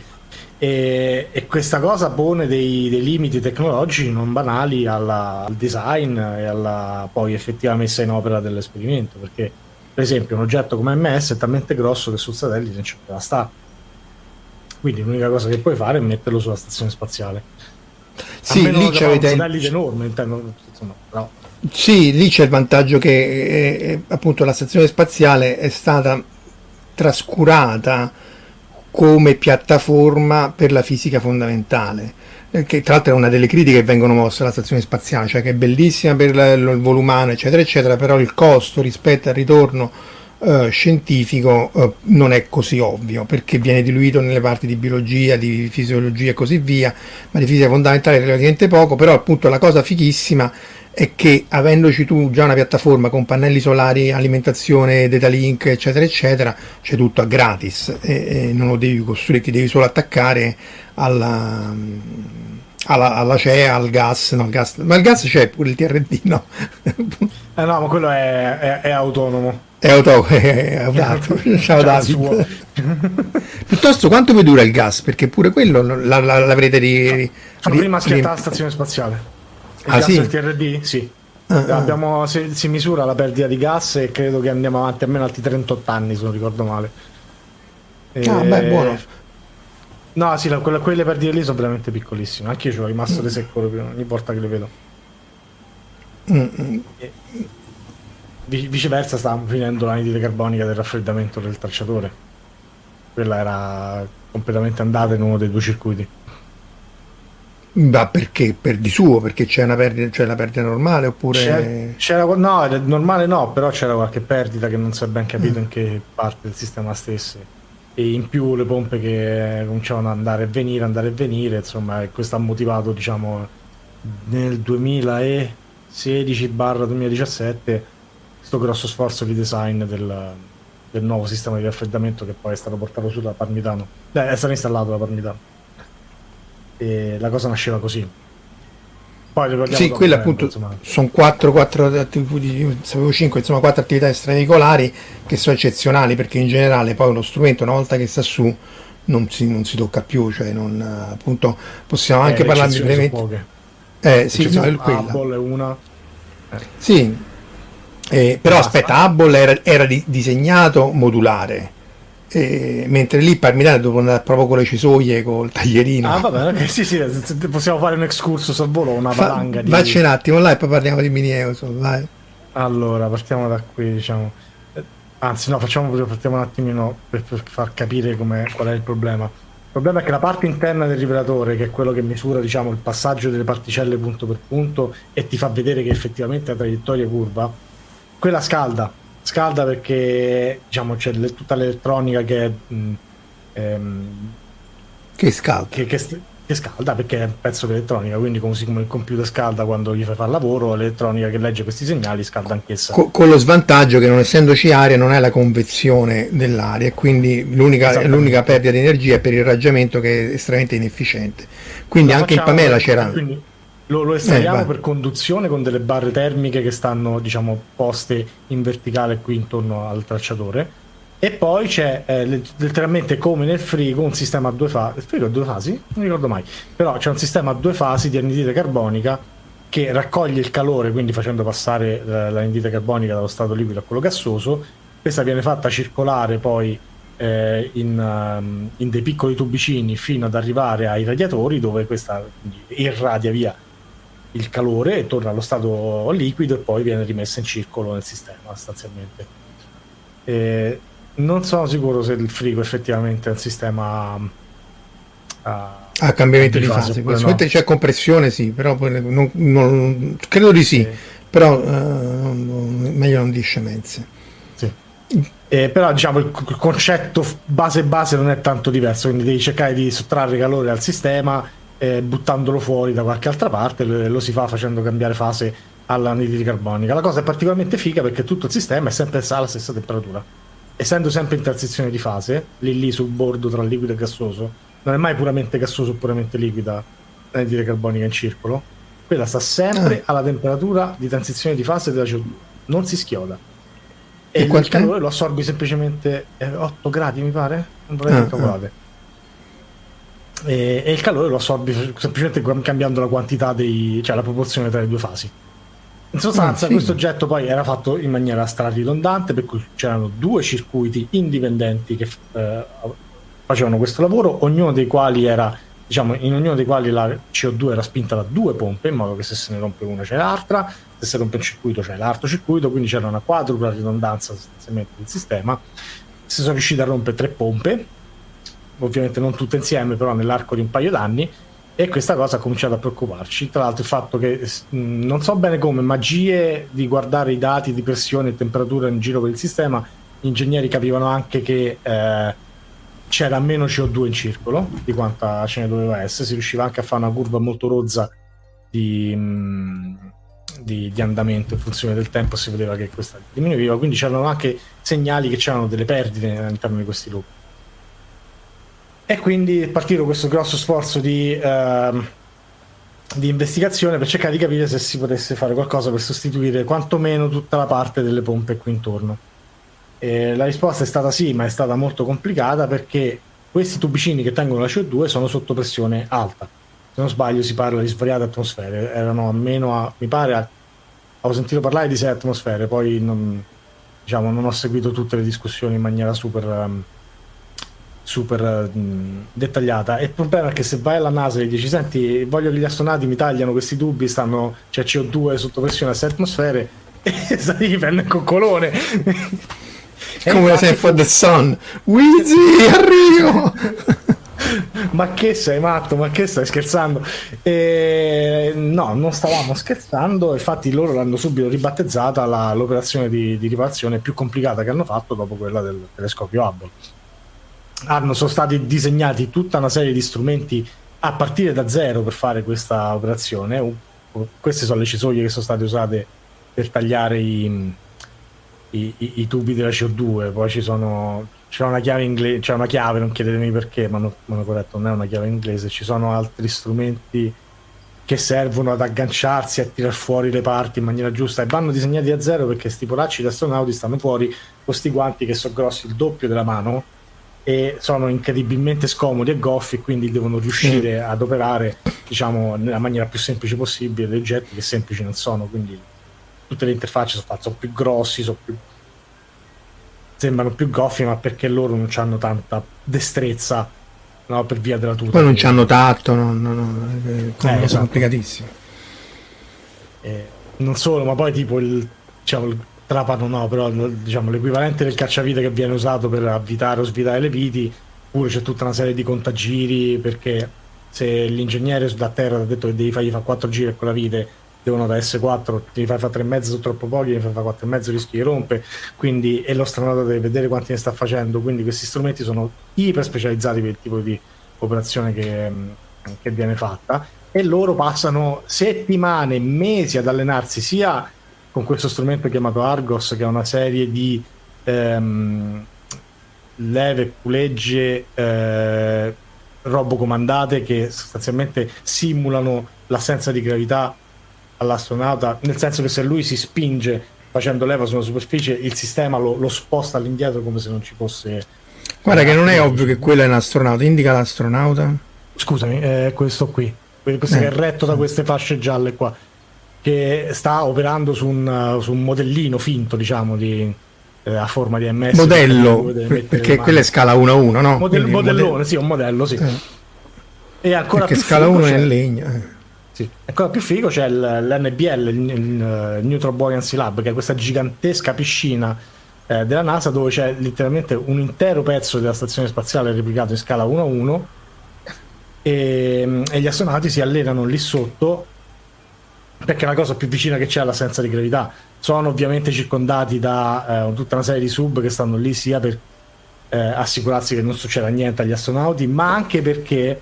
E, e questa cosa pone dei, dei, limiti tecnologici non banali alla, al design e alla poi effettiva messa in opera dell'esperimento, perché per esempio un oggetto come MS è talmente grosso che sul satellite non c'è più la sta quindi l'unica cosa che puoi fare è metterlo sulla stazione spaziale sì, lì c'è un satellite enorme intendo, insomma, però. sì, lì c'è il vantaggio che eh, eh, appunto la stazione spaziale è stata trascurata come piattaforma per la fisica fondamentale che tra l'altro è una delle critiche che vengono mosse alla stazione spaziale, cioè che è bellissima per il volo umano, eccetera, eccetera, però il costo rispetto al ritorno eh, scientifico eh, non è così ovvio, perché viene diluito nelle parti di biologia, di fisiologia e così via, ma di fisica fondamentale relativamente poco, però appunto la cosa fighissima è che avendoci tu già una piattaforma con pannelli solari, alimentazione, data link, eccetera, eccetera, c'è tutto a gratis e, e non lo devi costruire, ti devi solo attaccare alla, alla, alla CEA, al gas, no, gas, ma il gas c'è pure il TRD, no? eh no, ma quello è, è, è autonomo. È è autonomo. Ciao Davide. Piuttosto quanto vi dura il gas? Perché pure quello l'avrete di... Sono prima schiattata la stazione spaziale. Il ah, gas sì? del TRD? Sì. Uh, Abbiamo, si, si, misura la perdita di gas e credo che andiamo avanti almeno altri 38 anni, se non ricordo male. E... Ah, beh, buono. No, sì, la, quelle, quelle perdite lì sono veramente piccolissime. Anche io ci ho rimasto mm. di secco ogni volta che le vedo. Mm. E, viceversa, stavamo finendo l'anidride carbonica del raffreddamento del tracciatore. Quella era completamente andata in uno dei due circuiti. Ma perché? Per di suo? Perché c'è una perdita, c'è la perdita normale oppure... C'era, c'era, no, normale no, però c'era qualche perdita che non si è ben capito mm. in che parte del sistema stesse e in più le pompe che cominciavano ad andare e venire, andare e venire, insomma, e questo ha motivato, diciamo, nel 2016-2017 questo grosso sforzo di design del, del, nuovo sistema di raffreddamento che poi è stato portato su da Parmitano, eh, è stato installato da Parmitano. E la cosa nasceva così. Poi sì, quelle appunto insomma. sono 4, 4 5, insomma 4 attività extraveicolari che sono eccezionali perché in generale poi uno strumento una volta che sta su non si, non si tocca più, cioè non, appunto possiamo eh, anche parlare di brevetti. Eh sì, no, è quella. Hubble è una. Eh. Sì, eh, però aspetta, Hubble era, era di, disegnato modulare. E, mentre lì Parmitano dopo andare proprio con le cisoie col taglierino. Ah vabbè okay, sì sì possiamo fare un excursus al volo una Fa, valanga di vacci un attimo là e poi parliamo di mini Eusol vai. Allora partiamo da qui diciamo. Eh, anzi no facciamo partiamo un attimino per, per far capire qual è il problema. Il problema è che la parte interna del rivelatore, che è quello che misura diciamo, il passaggio delle particelle punto per punto e ti fa vedere che effettivamente la traiettoria è curva, quella scalda. Scalda perché diciamo c'è le, tutta l'elettronica che mh, ehm, che scalda. che, che, che, scalda perché è un pezzo di elettronica quindi così come il computer scalda quando gli fai fare lavoro l'elettronica che legge questi segnali scalda anch'essa. Co- con lo svantaggio che non essendoci aria non è la convezione dell'aria e quindi l'unica, l'unica perdita di energia è per il raggiamento che è estremamente inefficiente. Quindi Lo anche in Pamela c'era quindi lo, lo estraiamo eh, per conduzione con delle barre termiche che stanno, diciamo, poste in verticale qui intorno al tracciatore. E poi c'è eh, letteralmente come nel frigo un sistema a due fasi. Il frigo a due fasi? Non ricordo mai. Però c'è un sistema a due fasi di anidride carbonica che raccoglie il calore, quindi facendo passare l'anidride carbonica dallo stato liquido a quello gassoso. Questa viene fatta circolare poi eh, in, um, in, dei piccoli tubicini fino ad arrivare ai radiatori dove questa irradia via il calore e torna allo stato liquido e poi viene rimessa in circolo nel sistema sostanzialmente. E non sono sicuro se il frigo effettivamente è un sistema a, a cambiamento di, di fase. fase. No. c'è compressione, sì, però non, non, credo di sì, sì. però uh, non, meglio non di scemenze. Sì. Eh, però diciamo il concetto base base non è tanto diverso, quindi devi cercare di sottrarre calore al sistema eh, buttandolo fuori da qualche altra parte, lo, lo si fa facendo cambiare fase all'anidride carbonica. La cosa è particolarmente figa perché tutto il sistema è sempre alla stessa temperatura. Essendo sempre in transizione di fase, lì lì sul bordo tra liquido e gassoso, non è mai puramente gassoso o puramente liquida l'anidride carbonica in circolo, quella sta sempre ah. alla temperatura di transizione di fase della CO2, non si schioda e, il calore lo assorbi semplicemente eh, 8 gradi mi pare non vorrei ah, calcolate ah. E, e, il calore lo assorbi semplicemente cambiando la quantità dei cioè la proporzione tra le due fasi in sostanza ah, questo oggetto poi era fatto in maniera straridondante per cui c'erano due circuiti indipendenti che eh, facevano questo lavoro ognuno dei quali era diciamo in ognuno dei quali la CO2 era spinta da due pompe in modo che se se ne rompe una c'è l'altra se si rompe un circuito c'è l'altro circuito, quindi c'era una quadrupla ridondanza sostanzialmente del sistema. Si sono riusciti a rompere tre pompe, ovviamente non tutte insieme, però nell'arco di un paio d'anni, e questa cosa ha cominciato a preoccuparci. Tra l'altro il fatto che non so bene come magie di guardare i dati di pressione e temperatura in giro per il sistema, gli ingegneri capivano anche che eh, c'era meno CO2 in circolo di quanta ce ne doveva essere, si riusciva anche a fare una curva molto rozza di... Di, di, andamento in funzione del tempo si vedeva che questa diminuiva, quindi c'erano anche segnali che c'erano delle perdite all'interno di questi loop. E quindi è partito questo grosso sforzo di, uh, di investigazione per cercare di capire se si potesse fare qualcosa per sostituire quantomeno tutta la parte delle pompe qui intorno. E la risposta è stata sì, ma è stata molto complicata perché questi tubicini che tengono la CO2 sono sotto pressione alta se non sbaglio si parla di svariate atmosfere, erano almeno a, mi pare, a, avevo sentito parlare di sei atmosfere, poi non, diciamo, non ho seguito tutte le discussioni in maniera super, um, super um, dettagliata. E il problema è che se vai alla NASA e dici, senti, voglio che gli astronauti mi tagliano questi tubi, stanno, c'è cioè CO2 sotto pressione a sei atmosfere, e sai, prende il coccolone. Come se for the sun, Wheezy, arrivo! ma che sei matto? Ma che stai scherzando? E, no, non stavamo scherzando. Infatti, loro l'hanno subito ribattezzata la, l'operazione di, di, riparazione più complicata che hanno fatto dopo quella del telescopio Hubble. Hanno, sono stati disegnati tutta una serie di strumenti a partire da zero per fare questa operazione. Queste sono le cisoie che sono state usate per tagliare i, i, i, tubi della CO2. Poi ci sono c'è una chiave inglese, c'è una chiave, non chiedetemi perché, ma non, non, corretto, non è una chiave inglese, ci sono altri strumenti che servono ad agganciarsi, a tirar fuori le parti in maniera giusta e vanno disegnati da zero perché sti polacci di astronauti stanno fuori con questi guanti che sono grossi il doppio della mano e sono incredibilmente scomodi e goffi quindi devono riuscire mm. ad operare diciamo nella maniera più semplice possibile dei oggetti che semplici non sono quindi tutte le interfacce sono, fatte, sono più grossi sono più sembrano più goffi, ma perché loro non hanno tanta destrezza no, per via della tuta. Poi non ci hanno tatto, no, no, no, eh, eh, esatto. complicatissimo. Eh, non solo, ma poi tipo il, diciamo, il trapano no, però diciamo, l'equivalente del cacciavite che viene usato per avvitare o svitare le viti, pure c'è tutta una serie di contagiri perché se l'ingegnere da terra ha detto che devi fargli fare 4 giri con la vite devono da S4 ti fai fare 3,5 sono troppo pochi fai fare 4,5 rischi di rompe quindi e lo stranauta deve vedere quanti ne sta facendo. Quindi questi strumenti sono iper specializzati per il tipo di operazione che, che viene fatta. E loro passano settimane, mesi ad allenarsi sia con questo strumento chiamato Argos che è una serie di ehm, leve, pulegge eh, robocomandate che sostanzialmente simulano l'assenza di gravità all'astronauta, nel senso che se lui si spinge facendo leva sulla superficie il sistema lo, lo sposta all'indietro come se non ci fosse guarda che non è ovvio che quello è un astronauta. Indica l'astronauta? Scusami eh, questo qui. Questo eh. che è retto da queste fasce gialle qua che sta operando su un, su un modellino finto diciamo di, eh, a forma di MS modello perché quella è scala 1 a 1 no? Modell- modellone modell- sì un modello sì eh. e ancora perché più scala 1 è in legno eh. Sì. Ancora più figo c'è l'NBL, il, il Neutral Buoyancy Lab, che è questa gigantesca piscina eh, della NASA dove c'è letteralmente un intero pezzo della stazione spaziale replicato in scala 1 a 1 e, e gli astronauti si allenano lì sotto perché è la cosa più vicina che c'è all'assenza di gravità. Sono ovviamente circondati da eh, tutta una serie di sub che stanno lì sia per eh, assicurarsi che non succeda niente agli astronauti, ma anche perché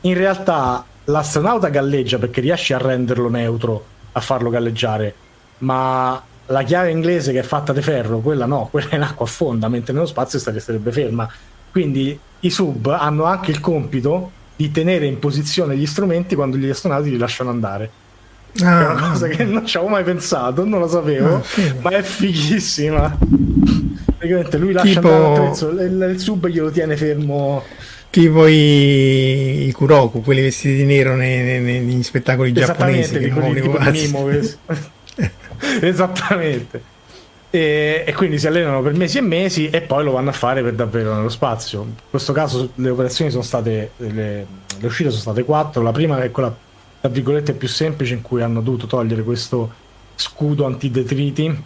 in realtà l'astronauta galleggia perché riesce a renderlo neutro, a farlo galleggiare, ma la chiave inglese che è fatta di ferro, quella no, quella in acqua affonda, mentre nello spazio starebbe ferma. Quindi i sub hanno anche il compito di tenere in posizione gli strumenti quando gli astronauti li lasciano andare. Ah, è una cosa che non ci avevo mai pensato, non lo sapevo, ah, ma è fighissima. Praticamente lui lascia tipo... andare l'attrezzo, il, il sub glielo tiene fermo tipo i, i Kuroku, quelli vestiti di nero nei, nei, negli spettacoli giapponesi che muovono Esattamente. E, e, quindi si allenano per mesi e mesi e poi lo vanno a fare per davvero nello spazio. In questo caso le operazioni sono state, le, le uscite sono state quattro. La prima è quella, tra virgolette, più semplice in cui hanno dovuto togliere questo scudo antidetriti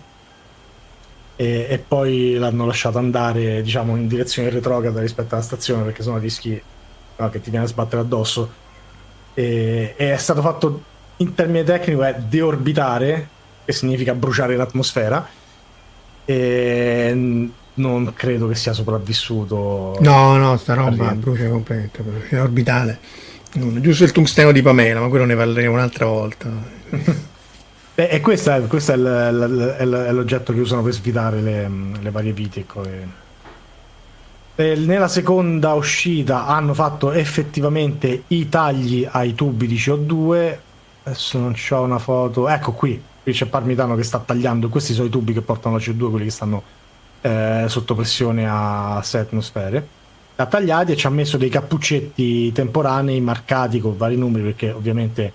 e, e poi l'hanno lasciato andare diciamo in direzione retrograda rispetto alla stazione perché sono rischi no, che ti viene a sbattere addosso. E, e è stato fatto in termini tecnico è deorbitare, che significa bruciare l'atmosfera e non credo che sia sopravvissuto. No, no, sta roba brucia completamente, è orbitale. Giusto il tungsteno di Pamela, ma quello ne parleremo un'altra volta. Beh, e questo è, questo è, l, è, l, è, l'oggetto che usano per sfidare le, le varie viti. E... nella seconda uscita hanno fatto effettivamente i tagli ai tubi di CO2. Adesso non c'ho una foto. Ecco qui, qui c'è Parmitano che sta tagliando. Questi sono i tubi che portano la CO2, quelli che stanno eh, sotto pressione a 6 atmosfere. Ha tagliati e ci ha messo dei cappuccetti temporanei marcati con vari numeri perché ovviamente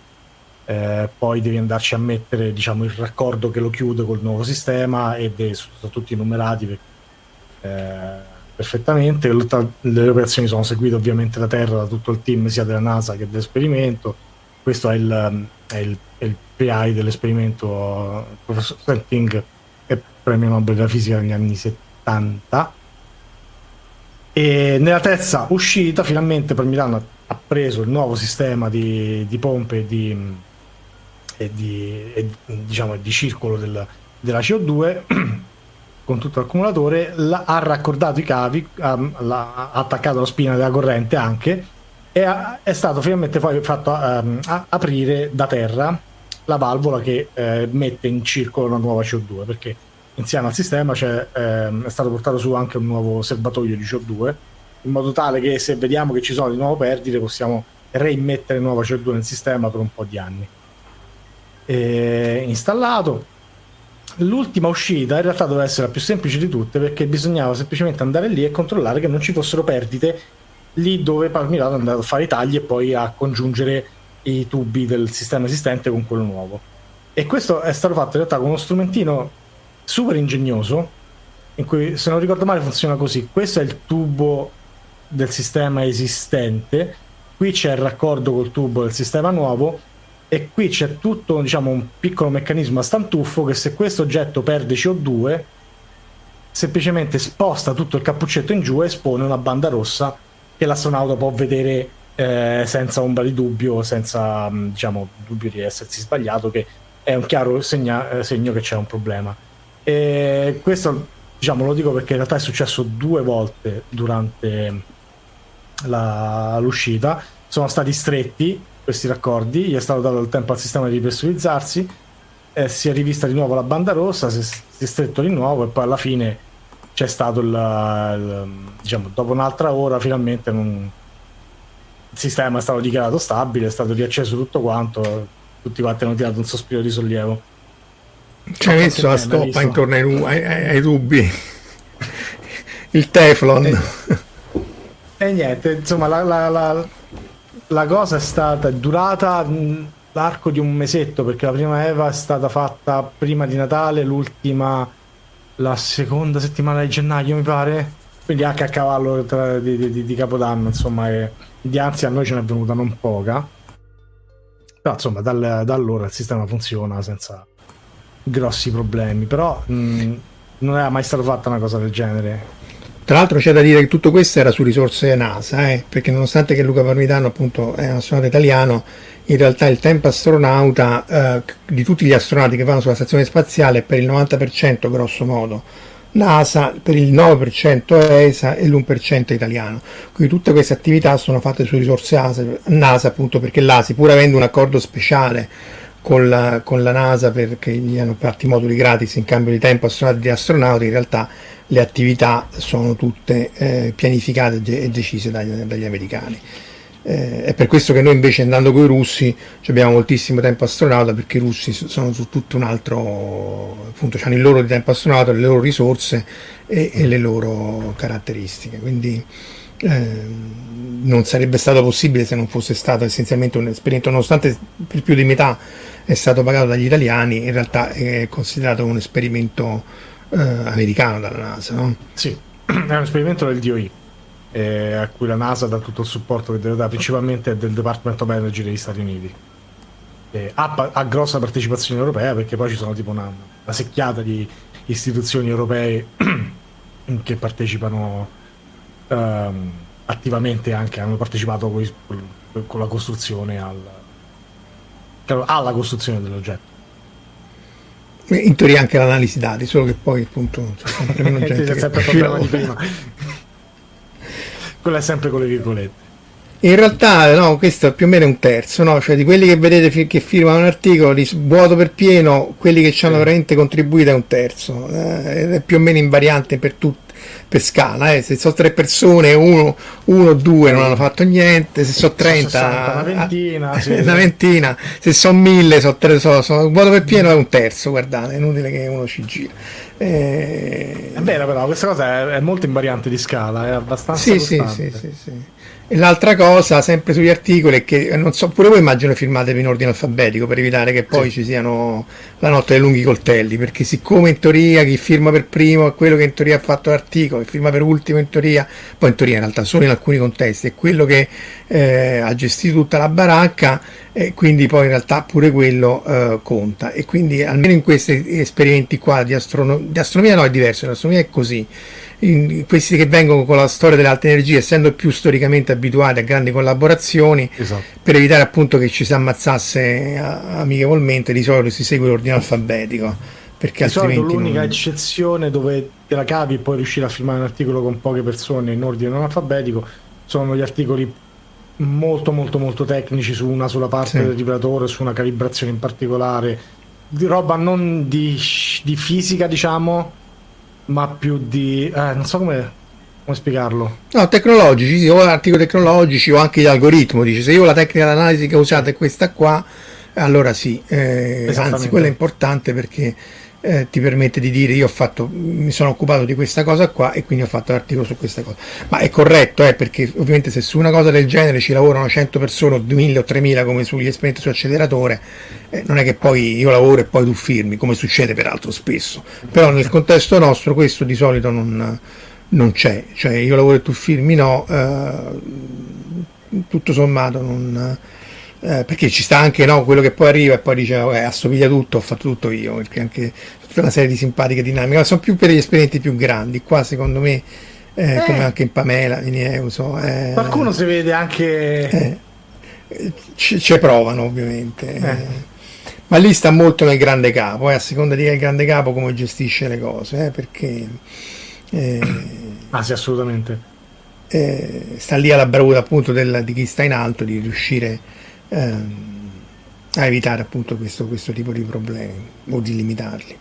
eh, poi devi andarci a mettere diciamo, il raccordo che lo chiude col nuovo sistema è, sono tutti numerati per, eh, perfettamente. Le operazioni sono seguite ovviamente da terra da tutto il team sia della NASA che dell'esperimento. Questo è il, è il è il PI dell'esperimento il professor Setting è premio Nobel della fisica negli anni 70 e nella terza uscita finalmente Parmitano ha preso il nuovo sistema di, di pompe e di, e di, e, diciamo, di circolo del, della CO2 con tutto l'accumulatore la, ha raccordato i cavi ha, ha attaccato la spina della corrente anche e ha, è stato finalmente poi fatto um, aprire da terra la valvola che eh, mette in circolo una nuova CO2 perché insieme al sistema ehm, è stato portato su anche un nuovo serbatoio di CO2 in modo tale che se vediamo che ci sono di nuovo perdite possiamo reimmettere nuova CO2 nel sistema per un po' di anni e installato l'ultima uscita in realtà doveva essere la più semplice di tutte perché bisognava semplicemente andare lì e controllare che non ci fossero perdite lì dove Parmilato è andato a fare i tagli e poi a congiungere i tubi del sistema esistente con quello nuovo. E questo è stato fatto in realtà con uno strumentino super ingegnoso, in cui se non ricordo male funziona così. Questo è il tubo del sistema esistente, qui c'è il raccordo col tubo del sistema nuovo e qui c'è tutto diciamo, un piccolo meccanismo a stantuffo che se questo oggetto perde CO2 semplicemente sposta tutto il cappuccetto in giù e espone una banda rossa che l'astronauta può vedere eh, senza ombra di dubbio, senza mm, diciamo, dubbio di essersi sbagliato, che è un chiaro segna, eh, segno che c'è un problema. E questo diciamo, lo dico perché in realtà è successo due volte durante la, l'uscita, sono stati stretti questi raccordi, gli è stato dato il tempo al sistema di ripressurizzarsi, eh, si è rivista di nuovo la banda rossa, si è, si è stretto di nuovo e poi alla fine c'è stato il, il diciamo, dopo un'altra ora finalmente non, il sistema è stato dichiarato stabile, è stato riacceso tutto quanto, tutti quanti hanno tirato un sospiro di sollievo. Ci hai messo la stoppa intorno ai, ai, ai, tubi, il Teflon. E, e niente, insomma, la, la, la, la, cosa è stata durata l'arco di un mesetto perché la prima Eva è stata fatta prima di Natale, l'ultima la seconda settimana di gennaio, mi pare. Quindi anche a cavallo tra, di, di, di, Capodanno, insomma, e, di anzi a noi ce n'è venuta non poca. Però insomma, dal, da allora il sistema funziona senza grossi problemi. Però mh, non era mai stata fatta una cosa del genere. Tra l'altro c'è da dire che tutto questo era su risorse NASA, eh, perché nonostante che Luca Parmitano appunto è un astronauta italiano, in realtà il tempo astronauta eh, di tutti gli astronauti che vanno sulla stazione spaziale è per il 90% grosso modo NASA, per il 9% ESA e l'1% italiano. Quindi tutte queste attività sono fatte su risorse NASA, NASA appunto perché l'ASI, pur avendo un accordo speciale con la, con la NASA perché gli hanno fatti moduli gratis in cambio di tempo astronauti di astronauti, in realtà le attività sono tutte eh, pianificate e decise dagli, dagli americani. Eh, è per questo che noi invece andando con i russi abbiamo moltissimo tempo astronauta perché i russi sono su tutto un altro appunto hanno il loro tempo astronauta, le loro risorse e, e le loro caratteristiche quindi eh, non sarebbe stato possibile se non fosse stato essenzialmente un esperimento nonostante per più di metà è stato pagato dagli italiani in realtà è considerato un esperimento eh, americano dalla NASA no? sì, è un esperimento del DOI eh, a cui la NASA dà tutto il supporto che deve dare, principalmente del Department of Energy degli Stati Uniti. Eh, ha, ha, grossa partecipazione europea perché poi ci sono tipo una, una secchiata di istituzioni europee che partecipano ehm, attivamente anche, hanno partecipato con, con la costruzione al, alla costruzione dell'oggetto. In teoria anche l'analisi dati, solo che poi appunto c'è sempre meno gente. c'è sempre il problema di prima. Quella è sempre con le virgolette. In realtà, no, questo è più o meno un terzo, no? Cioè di quelli che vedete fi- che firmano un articolo, di vuoto per pieno, quelli che ci hanno veramente contribuito è un terzo. Eh, è più o meno invariante per tutti per scala, eh. se sono tre persone, uno, o due non hanno fatto niente, se sono 30, 60, una ventina, sì, una ventina, se sono mille, so, so, so, vuoto per pieno è un terzo, guardate, è inutile che uno ci gira. Eh... È vero però, questa cosa è, è molto invariante di scala, è abbastanza... Sì, sì, sì, sì, sì. E l'altra cosa, sempre sugli articoli, è che non so, pure voi immagino firmatevi in ordine alfabetico per evitare che poi sì. ci siano la notte dei lunghi coltelli, perché siccome in teoria chi firma per primo è quello che in teoria ha fatto l'articolo, chi firma per ultimo in teoria, poi in teoria in realtà solo in alcuni contesti, è quello che eh, ha gestito tutta la baracca e quindi poi in realtà pure quello eh, conta. E quindi almeno in questi esperimenti qua di, astrono- di astronomia no è diverso, l'astronomia è così in questi che vengono con la storia delle alte energie, essendo più storicamente abituati a grandi collaborazioni, esatto. per evitare appunto che ci si ammazzasse amichevolmente, di solito si segue l'ordine alfabetico. Perché di solito l'unica non... eccezione dove te la cavi e puoi riuscire a firmare un articolo con poche persone in ordine non alfabetico sono gli articoli molto molto molto tecnici su una sola parte sì. del vibratore, su una calibrazione in particolare, di roba non di, di fisica diciamo, ma più di... Eh, non so come, come spiegarlo. No, tecnologici, sì, o articoli tecnologici o anche di algoritmo. Dice, se io la tecnica d'analisi che usate è questa qua, allora sì, eh, anzi quella è importante perché eh, ti permette di dire io ho fatto, mi sono occupato di questa cosa qua e quindi ho fatto l'articolo su questa cosa. Ma è corretto, eh, perché ovviamente se su una cosa del genere ci lavorano 100 persone o 2000 o 3000 come sugli esperimenti su acceleratore, eh, non è che poi io lavoro e poi tu firmi, come succede peraltro spesso. Però nel contesto nostro questo di solito non, non c'è, cioè io lavoro e tu firmi no, eh, tutto sommato non eh, perché ci sta anche no, quello che poi arriva e poi dice eh, assomiglia tutto, ho fatto tutto io, perché anche tutta una serie di simpatiche dinamiche, ma sono più per gli esperimenti più grandi, qua secondo me, eh, eh. come anche in Pamela, in Euso. Eh, Qualcuno si vede anche... Eh, ci provano ovviamente. Ma lì sta molto nel grande capo, a seconda di che il grande capo come gestisce le cose, perché... ah sì, assolutamente. sta lì alla bravura appunto del, di chi sta in alto di riuscire ehm, a evitare appunto questo, questo tipo di problemi o di limitarli.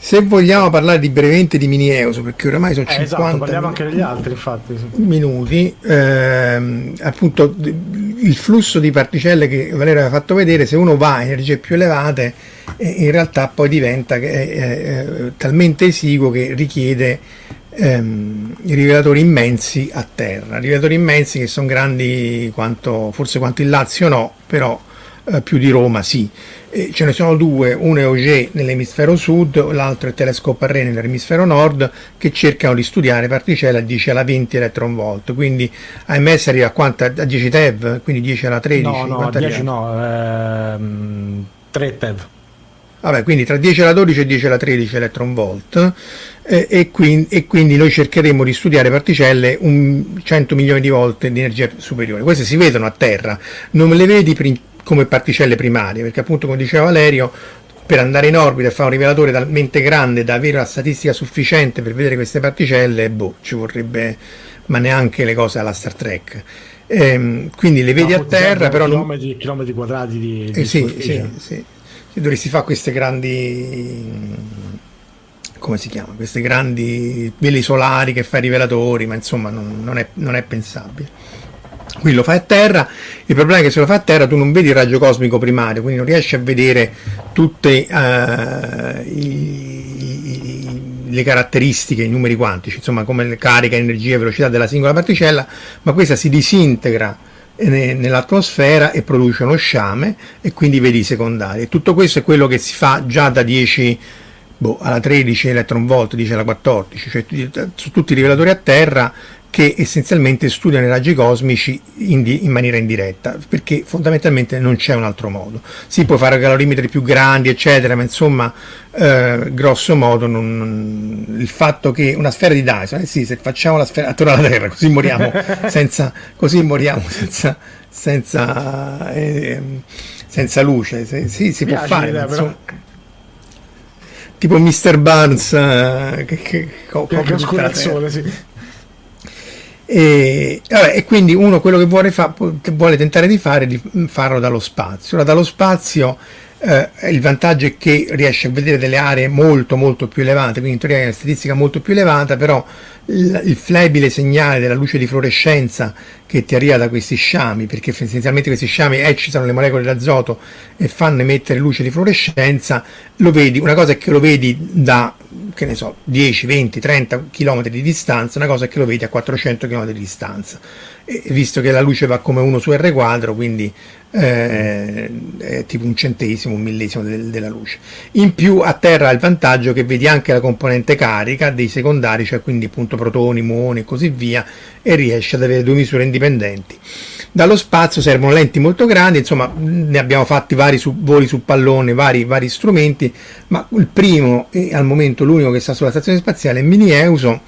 Se vogliamo parlare di brevemente di mini EUSO, perché oramai sono eh, 50 esatto, degli altri, infatti, sì. minuti, ehm, appunto il flusso di particelle che Valerio aveva fatto vedere, se uno va a energie più elevate, e in realtà poi diventa eh, eh, talmente esiguo che richiede ehm, rivelatori immensi a terra, rivelatori immensi che sono grandi quanto, forse quanto il Lazio no, però eh, più di Roma sì. E ce ne sono due, uno è Auger nell'emisfero sud, l'altro è Telescope Array nell'emisfero nord, che cercano di studiare particelle a 10 alla 20 electron volt, quindi AMS arriva a quanto? A 10 TeV, quindi 10 alla 13? No, no, 10 no, ehm, 3 TeV. Vabbè, quindi tra 10 alla 12 e 10 alla 13 electron volt eh, e, quindi, e, quindi, noi cercheremo di studiare particelle un 100 milioni di volte di energia superiore. Queste si vedono a terra, non le vedi come particelle primarie, perché appunto come diceva Valerio, per andare in orbita e fare un rivelatore talmente grande da avere una statistica sufficiente per vedere queste particelle, boh, ci vorrebbe, ma neanche le cose alla Star Trek. Ehm, quindi le vedi no, a terra, però... Chilometri, non... chilometri quadrati di, di eh, sì, sì, sì. Dovresti fare queste grandi come si chiama? Queste grandi veli solari che fa i rivelatori, ma insomma non, non, è, non è pensabile. Qui lo fai a terra, il problema è che se lo fai a terra tu non vedi il raggio cosmico primario, quindi non riesci a vedere tutte uh, i, le caratteristiche, i numeri quantici, insomma come carica, energia, velocità della singola particella, ma questa si disintegra nell'atmosfera e produce uno sciame e quindi vedi i secondari. Tutto questo è quello che si fa già da 10 boh, alla 13 electron volt, dice la 14, cioè su tutti i rivelatori a terra che essenzialmente studiano i raggi cosmici in, di, in, maniera indiretta, perché fondamentalmente non c'è un altro modo. Si può fare calorimetri più grandi, eccetera, ma insomma, eh, grosso modo, non, il fatto che una sfera di Dyson, eh sì, se facciamo la sfera attorno alla Terra, così moriamo senza, così moriamo senza, senza, eh, senza luce, se, sì, si può fare. Idea, tipo Mr. Barnes eh, che, che, co- che il sole, sì. E, vabbè, e, quindi uno quello che vuole, fa, che vuole, tentare di fare è di farlo dallo spazio. Ora, dallo spazio eh, il vantaggio è che riesce a vedere delle aree molto molto più elevate, quindi in teoria è una statistica molto più elevata, però il, il flebile segnale della luce di fluorescenza che ti arriva da questi sciami, perché essenzialmente questi sciami eccitano le molecole d'azoto e fanno emettere luce di fluorescenza, lo vedi, una cosa è che lo vedi da che ne so, 10, 20, 30 km di distanza, una cosa è che lo vedi a 400 km di distanza. E visto che la luce va come 1 su R quadro, quindi eh, è tipo un centesimo, un millesimo del, della luce. In più a terra ha il vantaggio che vedi anche la componente carica dei secondari, cioè quindi appunto protoni, muoni e così via, e riesci ad avere due misure indipendenti. Dallo spazio servono lenti molto grandi, insomma ne abbiamo fatti vari su, voli su pallone, vari, vari strumenti, ma il primo e al momento l'unico che sta sulla stazione spaziale è Mini Euso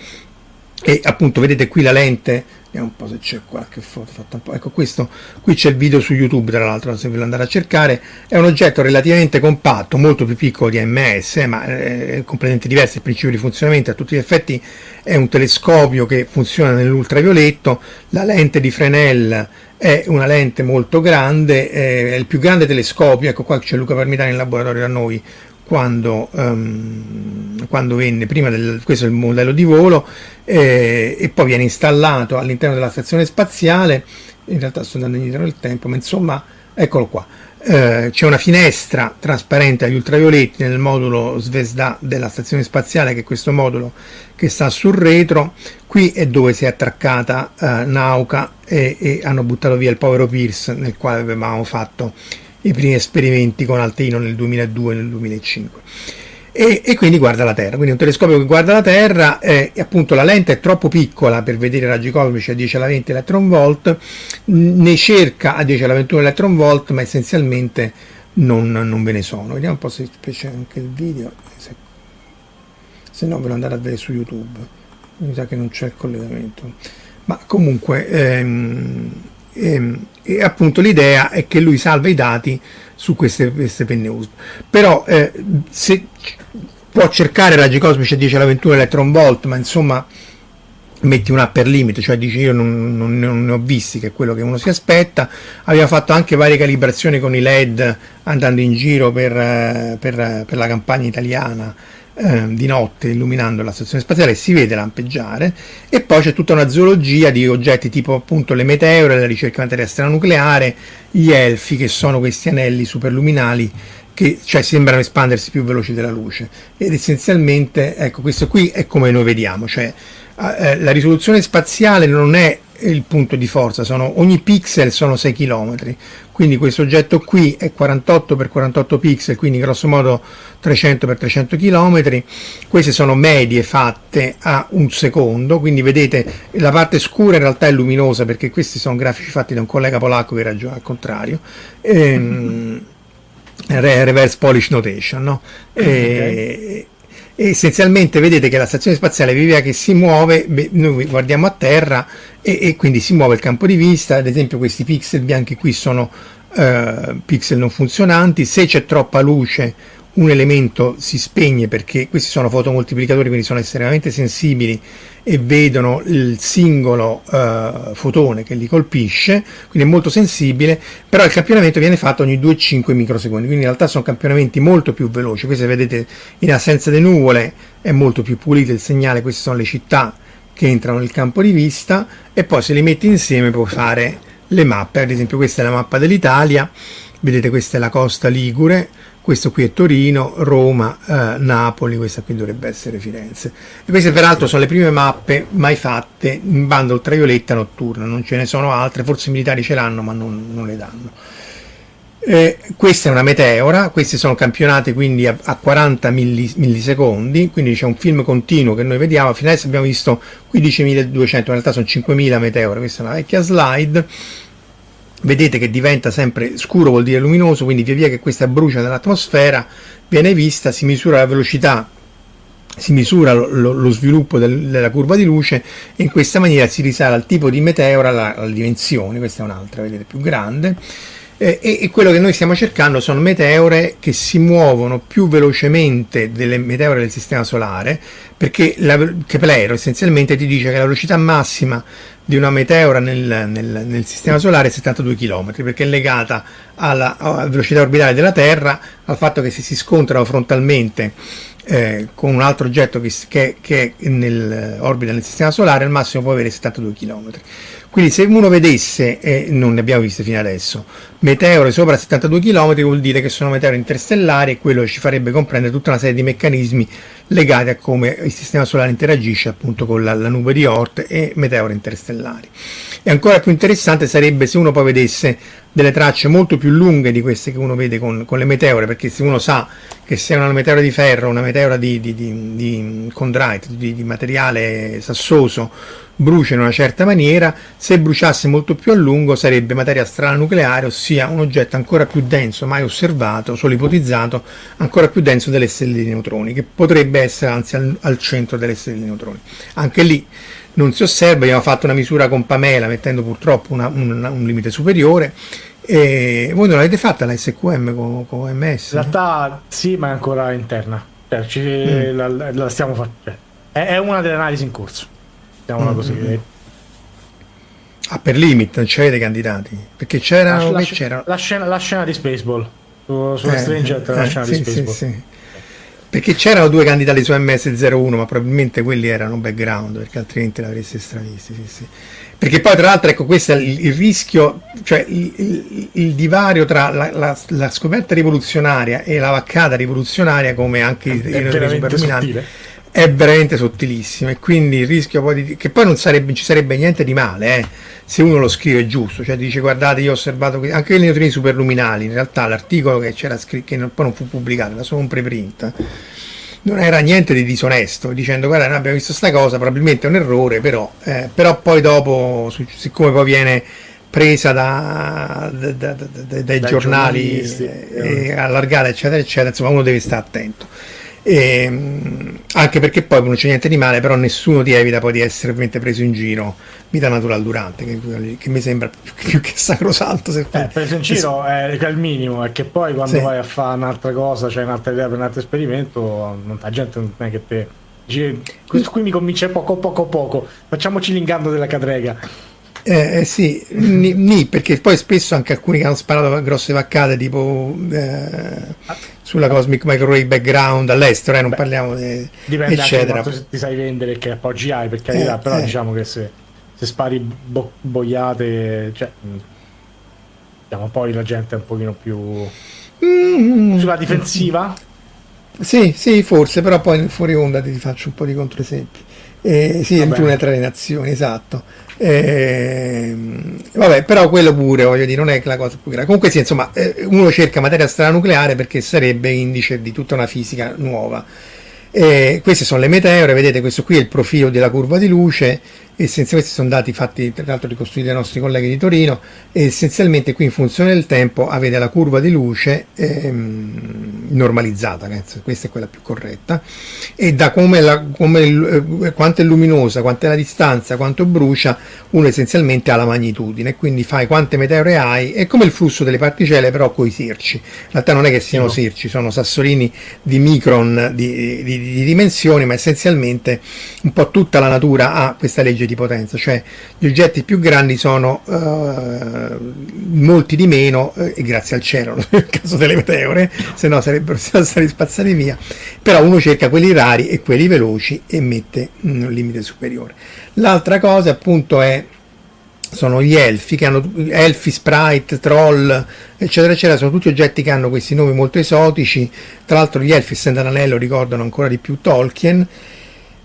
e appunto vedete qui la lente Vediamo un po' se c'è qualche foto fatta un po'. Ecco questo, qui c'è il video su YouTube, tra l'altro, se volete andare a cercare. È un oggetto relativamente compatto, molto più piccolo di AMS, ma è completamente diverso il principio di funzionamento. A tutti gli effetti è un telescopio che funziona nell'ultravioletto. La lente di Fresnel è una lente molto grande, è il più grande telescopio. Ecco qua c'è Luca Parmitani in laboratorio da noi quando, um, quando venne, prima del, questo è il modello di volo, eh, e poi viene installato all'interno della stazione spaziale, in realtà sto andando indietro nel tempo, ma insomma, eccolo qua, eh, c'è una finestra trasparente agli ultravioletti nel modulo Svezda della stazione spaziale, che è questo modulo che sta sul retro, qui è dove si è attraccata eh, Nauka e, e hanno buttato via il povero Pierce nel quale avevamo fatto i primi esperimenti con Alteino nel 2002 e nel 2005. E, e, quindi guarda la Terra, quindi un telescopio che guarda la Terra eh, appunto la lente è troppo piccola per vedere raggi cosmici a 10 alla 20 electron volt, ne cerca a 10 alla 21 electron volt, ma essenzialmente non, non ve ne sono. Vediamo un po' se c'è anche il video, se, se no ve lo andate a vedere su YouTube, mi sa che non c'è il collegamento. Ma comunque ehm, e, ehm, e, appunto l'idea è che lui salva i dati su queste, queste penne USB. Però eh, se può cercare raggi cosmici a 10 alla 21 electron volt, ma insomma metti un upper limit, cioè dici io non, non, non, ne ho visti, che è quello che uno si aspetta. Abbiamo fatto anche varie calibrazioni con i LED andando in giro per, eh, per, per la campagna italiana eh, di notte illuminando la stazione spaziale si vede lampeggiare e poi c'è tutta una zoologia di oggetti tipo appunto le meteore, la ricerca nucleare, gli elfi che sono questi anelli superluminali che cioè, sembrano espandersi più veloci della luce. Ed essenzialmente ecco questo qui è come noi vediamo cioè eh, la risoluzione spaziale non è il punto di forza, sono, ogni pixel sono 6 km, quindi questo oggetto qui è 48 x 48 pixel, quindi grosso modo 300 x 300 km, queste sono medie fatte a un secondo, quindi vedete la parte scura in realtà è luminosa perché questi sono grafici fatti da un collega polacco che ragiona al contrario. Ehm, reverse polish notation, no? Okay. Essenzialmente vedete che la stazione spaziale via che si muove, noi guardiamo a terra e, e, quindi si muove il campo di vista, ad esempio questi pixel bianchi qui sono eh, pixel non funzionanti, se c'è troppa luce un elemento si spegne perché questi sono fotomoltiplicatori, quindi sono estremamente sensibili e vedono il singolo uh, fotone che li colpisce, quindi è molto sensibile, però il campionamento viene fatto ogni 2-5 microsecondi, quindi in realtà sono campionamenti molto più veloci. Queste vedete in assenza di nuvole è molto più pulito il segnale, queste sono le città che entrano nel campo di vista e poi se li metti insieme puoi fare le mappe, ad esempio questa è la mappa dell'Italia, vedete questa è la costa Ligure, questo qui è Torino, Roma, eh, Napoli, questa qui dovrebbe essere Firenze. E queste peraltro sono le prime mappe mai fatte in banda ultravioletta notturna, non ce ne sono altre, forse i militari ce l'hanno ma non, non le danno. Eh, questa è una meteora, queste sono campionate quindi a, a 40 millisecondi, quindi c'è un film continuo che noi vediamo, fino adesso abbiamo visto 15.200, in realtà sono 5.000 meteore, questa è una vecchia slide, vedete che diventa sempre scuro vuol dire luminoso quindi via via che questa brucia nell'atmosfera viene vista si misura la velocità si misura lo, lo, sviluppo del, della curva di luce e in questa maniera si risale al tipo di meteora alla, alla dimensione questa è un'altra vedete più grande. Eh, e, e, quello che noi stiamo cercando sono meteore che si muovono più velocemente delle meteore del sistema solare perché la, Keplero essenzialmente ti dice che la velocità massima di una meteora nel, nel, nel, sistema solare è 72 km perché è legata alla, alla, velocità orbitale della Terra, al fatto che se si scontrano frontalmente eh, con un altro oggetto che, che, che nell'orbita nel sistema solare al massimo può avere 72 km. Quindi se uno vedesse, e non ne abbiamo viste fino adesso, meteore sopra 72 km vuol dire che sono meteore interstellari e quello ci farebbe comprendere tutta una serie di meccanismi legati a come il sistema solare interagisce appunto con la, la nube di Oort e meteore interstellari. E ancora più interessante sarebbe se uno poi vedesse delle tracce molto più lunghe di queste che uno vede con, con le meteore, perché se uno sa che è una meteora di ferro, una meteora di, di, di, di chondrite, di, di materiale sassoso, brucia in una certa maniera, se bruciasse molto più a lungo sarebbe materia strana nucleare, ossia un oggetto ancora più denso, mai osservato, solo ipotizzato, ancora più denso delle stelle di neutroni, che potrebbe essere anzi al, al centro delle stelle di neutroni. Anche lì non si osserva, abbiamo fatto una misura con Pamela mettendo purtroppo una, un, un, limite superiore. E voi non l'avete fatta la SQM con, con OMS? In realtà sì, ma è ancora interna. Cioè, ci, mm. la, la, stiamo facendo. Cioè, è, è, una delle analisi in corso. Mettiamola mm. così. Mm. Ah, per limit non c'avete candidati? Perché c'erano. La, la, c'era... la, scena, la scena di Spaceball. Su, su eh, Stranger eh, la scena sì, di Spaceball. Sì, sì. Perché c'erano due candidati su MS01, ma probabilmente quelli erano background, perché altrimenti l'avreste stravisti. Sì, sì. Perché poi, tra l'altro, ecco, questo è il, il rischio, cioè il, il, il divario tra la, la, la, scoperta rivoluzionaria e la vaccata rivoluzionaria, come anche i superluminanti, è veramente sottilissimo. E quindi il rischio poi di, che poi non sarebbe, ci sarebbe niente di male, eh, se uno lo scrive giusto, cioè dice guardate, io ho osservato anche i neutrini superluminali. In realtà, l'articolo che c'era scritto, che non, poi non fu pubblicato, era solo un preprint non era niente di disonesto, dicendo guarda noi abbiamo visto sta cosa, probabilmente è un errore, però, eh, però poi dopo, siccome poi viene presa da, da, da, dai, dai giornali eh, allargata eccetera eccetera, insomma uno deve stare attento. E, ehm, anche perché poi non c'è niente di male, però nessuno ti evita poi di essere ovviamente preso in giro vita natural durante, che, che mi sembra più, più, che sacrosanto. Se eh, preso in giro è, è il minimo, è che poi quando sì. vai a fare un'altra cosa, cioè un'altra idea per un altro esperimento, non, la gente non è che te. Questo qui mi convince poco poco poco. Facciamoci l'ingando della cadrega. Eh, eh, sì, ni, ni, perché poi spesso anche alcuni che hanno sparato grosse vaccate tipo eh, sulla Cosmic Microwave Background all'estero, eh, non Beh, parliamo di diciamo eccetera. quanto ti sai vendere che appoggi hai per carità, eh, però eh. diciamo che se, se spari bo- boiate, cioè, diciamo, poi la gente è un pochino più Mm. Sulla difensiva? Sì, sì, forse, però poi fuori onda ti faccio un po' di controesempi. Eh, sì, il turno tra le nazioni, esatto. Eh, vabbè, però quello pure, voglio dire, non è la cosa più grave. Comunque sì, insomma, eh, uno cerca materia strana nucleare perché sarebbe indice di tutta una fisica nuova. Eh, queste sono le meteore, vedete questo qui è il profilo della curva di luce essenzialmente questi sono dati fatti tra l'altro ricostruiti dai nostri colleghi di Torino e essenzialmente qui in funzione del tempo avete la curva di luce ehm, normalizzata questa è quella più corretta. E da come, la, come eh, quanto è luminosa quanto è la distanza quanto brucia uno essenzialmente ha la magnitudine. Quindi fai quante meteore hai è come il flusso delle particelle però con i sirci. In realtà non è che siano no. sirci sono sassolini di micron di, di, di dimensioni ma essenzialmente un po' tutta la natura ha questa legge di potenza, cioè gli oggetti più grandi sono uh, molti di meno, eh, e grazie al cielo nel caso delle meteore, se no sarebbero stati spazzati via, però uno cerca quelli rari e quelli veloci e mette un limite superiore. L'altra cosa appunto è sono gli elfi che hanno elfi, sprite, troll, eccetera, eccetera, sono tutti oggetti che hanno questi nomi molto esotici. Tra l'altro, gli elfi, essendo l'anello, ricordano ancora di più Tolkien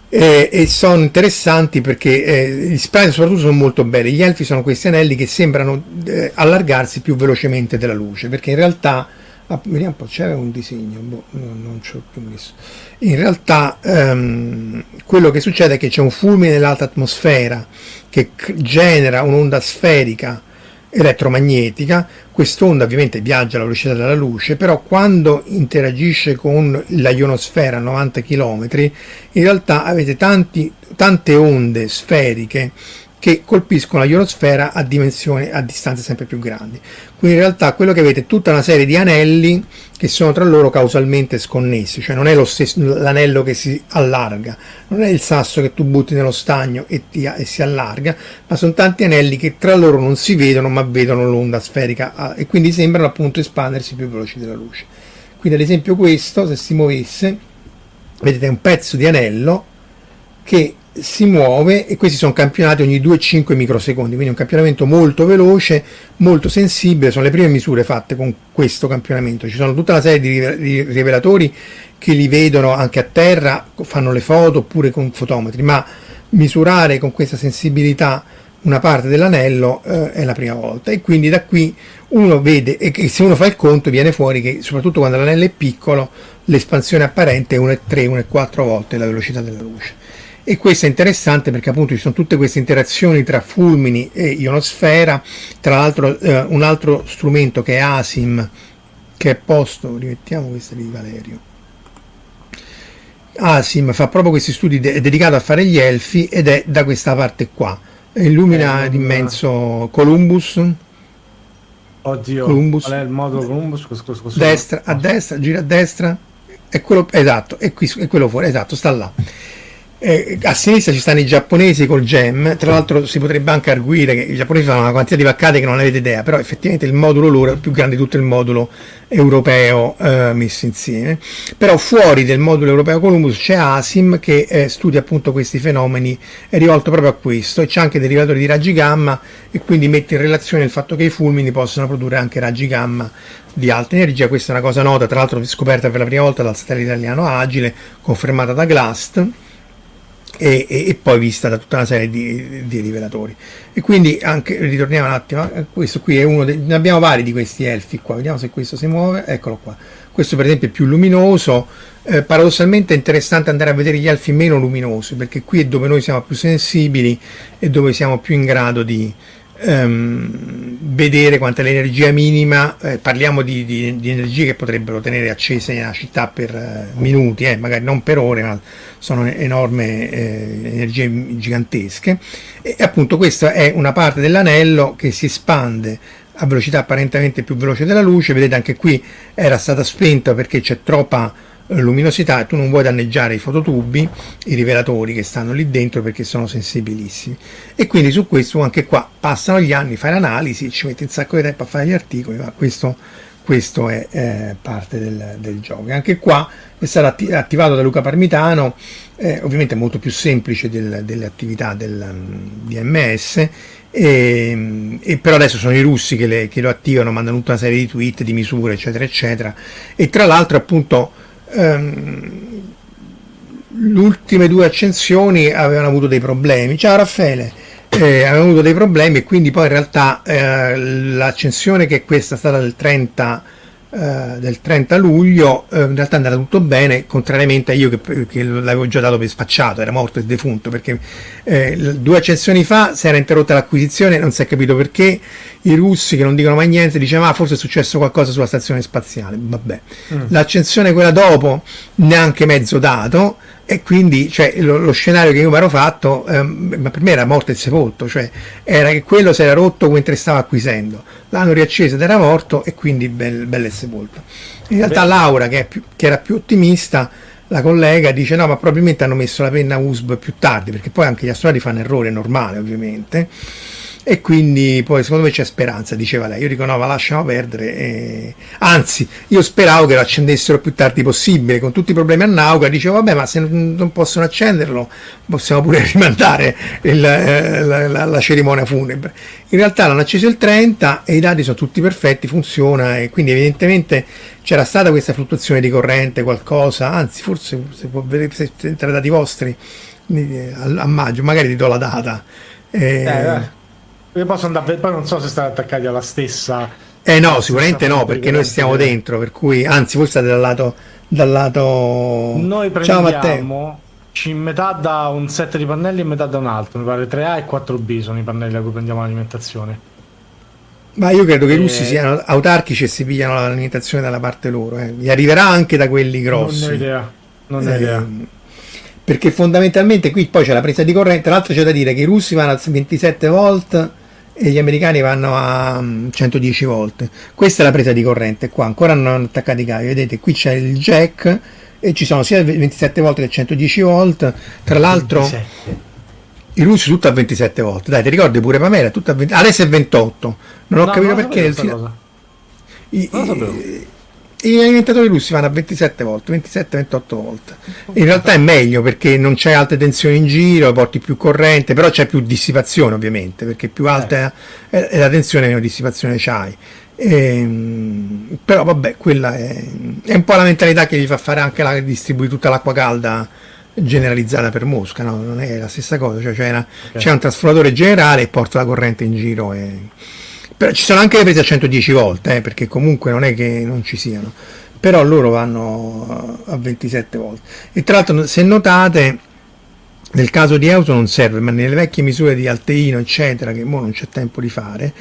eh, e sono interessanti perché eh, gli sprite soprattutto sono molto belli. Gli elfi sono questi anelli che sembrano eh, allargarsi più velocemente della luce, perché in realtà ah, vediamo un po', c'era un disegno, boh, no, non ci ho più messo. In realtà ehm, quello che succede è che c'è un fulmine nell'alta atmosfera che genera un'onda sferica elettromagnetica, quest'onda ovviamente viaggia alla velocità della luce, però quando interagisce con la ionosfera a 90 km, in realtà avete tanti, tante onde sferiche che colpiscono la ionosfera a a distanze sempre più grandi. Quindi in realtà quello che avete è tutta una serie di anelli che sono tra loro causalmente sconnessi, cioè non è lo stesso, l'anello che si allarga, non è il sasso che tu butti nello stagno e, ti, e si allarga, ma sono tanti anelli che tra loro non si vedono ma vedono l'onda sferica ah, e quindi sembrano appunto espandersi più veloci della luce. Quindi ad esempio questo, se si muovesse, vedete un pezzo di anello che si muove e questi sono campionati ogni 2-5 microsecondi, quindi un campionamento molto veloce, molto sensibile, sono le prime misure fatte con questo campionamento, ci sono tutta una serie di rivelatori che li vedono anche a terra, fanno le foto oppure con fotometri, ma misurare con questa sensibilità una parte dell'anello eh, è la prima volta. E quindi da qui uno vede e se uno fa il conto viene fuori che soprattutto quando l'anello è piccolo l'espansione apparente è 1,3 1,4 volte la velocità della luce e questo è interessante perché appunto ci sono tutte queste interazioni tra fulmini e ionosfera, tra l'altro eh, un altro strumento che è ASIM, che è posto, rimettiamo questa di Valerio, ASIM fa proprio questi studi, de- è dedicato a fare gli elfi ed è da questa parte qua, illumina eh, l'immenso Columbus, Oddio, Columbus. qual è il modulo Columbus? Scusa, destra, a destra, gira a destra, è quello, esatto, è, qui, è quello fuori, esatto, sta là. Eh, a sinistra ci stanno i giapponesi col gem, tra l'altro si potrebbe anche arguire che i giapponesi fanno una quantità di vaccate che non avete idea, però effettivamente il modulo loro è più grande di tutto il modulo europeo eh, messo insieme. Però fuori del modulo europeo Columbus c'è ASIM che eh, studia appunto questi fenomeni, è rivolto proprio a questo e c'è anche derivatori di raggi gamma e quindi mette in relazione il fatto che i fulmini possono produrre anche raggi gamma di alta energia, questa è una cosa nota, tra l'altro scoperta per la prima volta dal satellite italiano Agile, confermata da GLAST e, e, e, poi vista da tutta una serie di, di, rivelatori. E quindi anche, ritorniamo un attimo, eh, questo qui è uno, dei, ne abbiamo vari di questi elfi qua, vediamo se questo si muove, eccolo qua. Questo per esempio è più luminoso, eh, paradossalmente è interessante andare a vedere gli elfi meno luminosi, perché qui è dove noi siamo più sensibili e dove siamo più in grado di, ehm, vedere quanta è l'energia minima, eh, parliamo di, di, di, energie che potrebbero tenere accese nella città per eh, minuti, eh, magari non per ore, ma sono enormi eh, energie gigantesche. E appunto questa è una parte dell'anello che si espande a velocità apparentemente più veloce della luce, vedete anche qui era stata spenta perché c'è troppa luminosità e tu non vuoi danneggiare i fototubi, i rivelatori che stanno lì dentro perché sono sensibilissimi. E quindi su questo anche qua passano gli anni, fai l'analisi, ci metti un sacco di tempo a fare gli articoli, ma questo questo è eh, parte del, del, gioco. Anche qua è stato atti- attivato da Luca Parmitano, eh, ovviamente molto più semplice del, delle attività del um, DMS, e, e, però adesso sono i russi che, le, che, lo attivano, mandano tutta una serie di tweet, di misure, eccetera, eccetera. E tra l'altro, appunto, ehm, le ultime due accensioni avevano avuto dei problemi. Ciao Raffaele eh, avevano avuto dei problemi e quindi poi in realtà eh, l'accensione che è questa è stata del 30, eh, del 30 luglio eh, in realtà è andata tutto bene contrariamente a io che, che, l'avevo già dato per spacciato era morto e defunto perché eh, due accensioni fa si era interrotta l'acquisizione non si è capito perché i russi che non dicono mai niente dicevano ah forse è successo qualcosa sulla stazione spaziale vabbè mm. l'accensione quella dopo neanche mezzo dato e quindi cioè, lo, lo, scenario che io mi ero fatto, ehm, ma per me era morto e sepolto, cioè era che quello si era rotto mentre stava acquisendo, l'hanno riacceso ed era morto e quindi bello bel e sepolto. In realtà Beh. Laura, che, più, che, era più ottimista, la collega dice no, ma probabilmente hanno messo la penna USB più tardi, perché poi anche gli astronauti fanno errore, normale ovviamente e quindi poi secondo me c'è speranza, diceva lei. Io dico no, ma lasciamo perdere. E... Anzi, io speravo che lo accendessero più tardi possibile, con tutti i problemi a Nauca, dicevo vabbè, ma se non possono accenderlo possiamo pure rimandare il, eh, la, la, la, cerimonia funebre. In realtà l'hanno acceso il 30 e i dati sono tutti perfetti, funziona e quindi evidentemente c'era stata questa fluttuazione di corrente, qualcosa, anzi forse se può vedere se tra i dati vostri eh, a, a maggio, magari ti do la data. Eh, eh, posso andare, poi non so se state attaccati alla stessa. Eh no, sicuramente no, perché noi stiamo dentro, per cui anzi voi state dal lato dal lato Noi prendiamo Ciao, metà da un set di pannelli e metà da un altro, mi pare 3A e 4B sono i pannelli da cui prendiamo l'alimentazione. Ma io credo che i russi siano autarchici e si pigliano l'alimentazione dalla parte loro, eh. gli arriverà anche da quelli grossi. Non ho idea, non ho eh, idea perché fondamentalmente qui poi c'è la presa di corrente, tra l'altro c'è da dire che i russi vanno a 27 volt e gli americani vanno a 110 mm, volte. Questa è la presa di corrente qua, ancora non hanno attaccato i cavi, vedete qui c'è il jack e ci sono sia 27 volte che 110 volt, tra l'altro 27. i russi tutto a 27 volt, dai ti ricordi pure Pamela, tutto a 20, adesso è 28, non ho no, capito non perché... I, non lo sapevo gli alimentatori russi vanno a 27 volte, 27-28 volte. In realtà è meglio perché non c'è alte tensioni in giro, porti più corrente, però c'è più dissipazione ovviamente, perché più alta è, la tensione meno dissipazione c'hai. Ehm, però vabbè, quella è, è, un po' la mentalità che gli fa fare anche la distribuire tutta l'acqua calda generalizzata per Mosca, no? non è la stessa cosa, cioè c'è, una, okay. c'è un trasformatore generale e porta la corrente in giro e però ci sono anche le prese a 110 volte, eh, perché comunque non è che non ci siano, però loro vanno a 27 volte. E tra l'altro, se notate, nel caso di Euto non serve, ma nelle vecchie misure di Alteino, eccetera, che ora non c'è tempo di fare,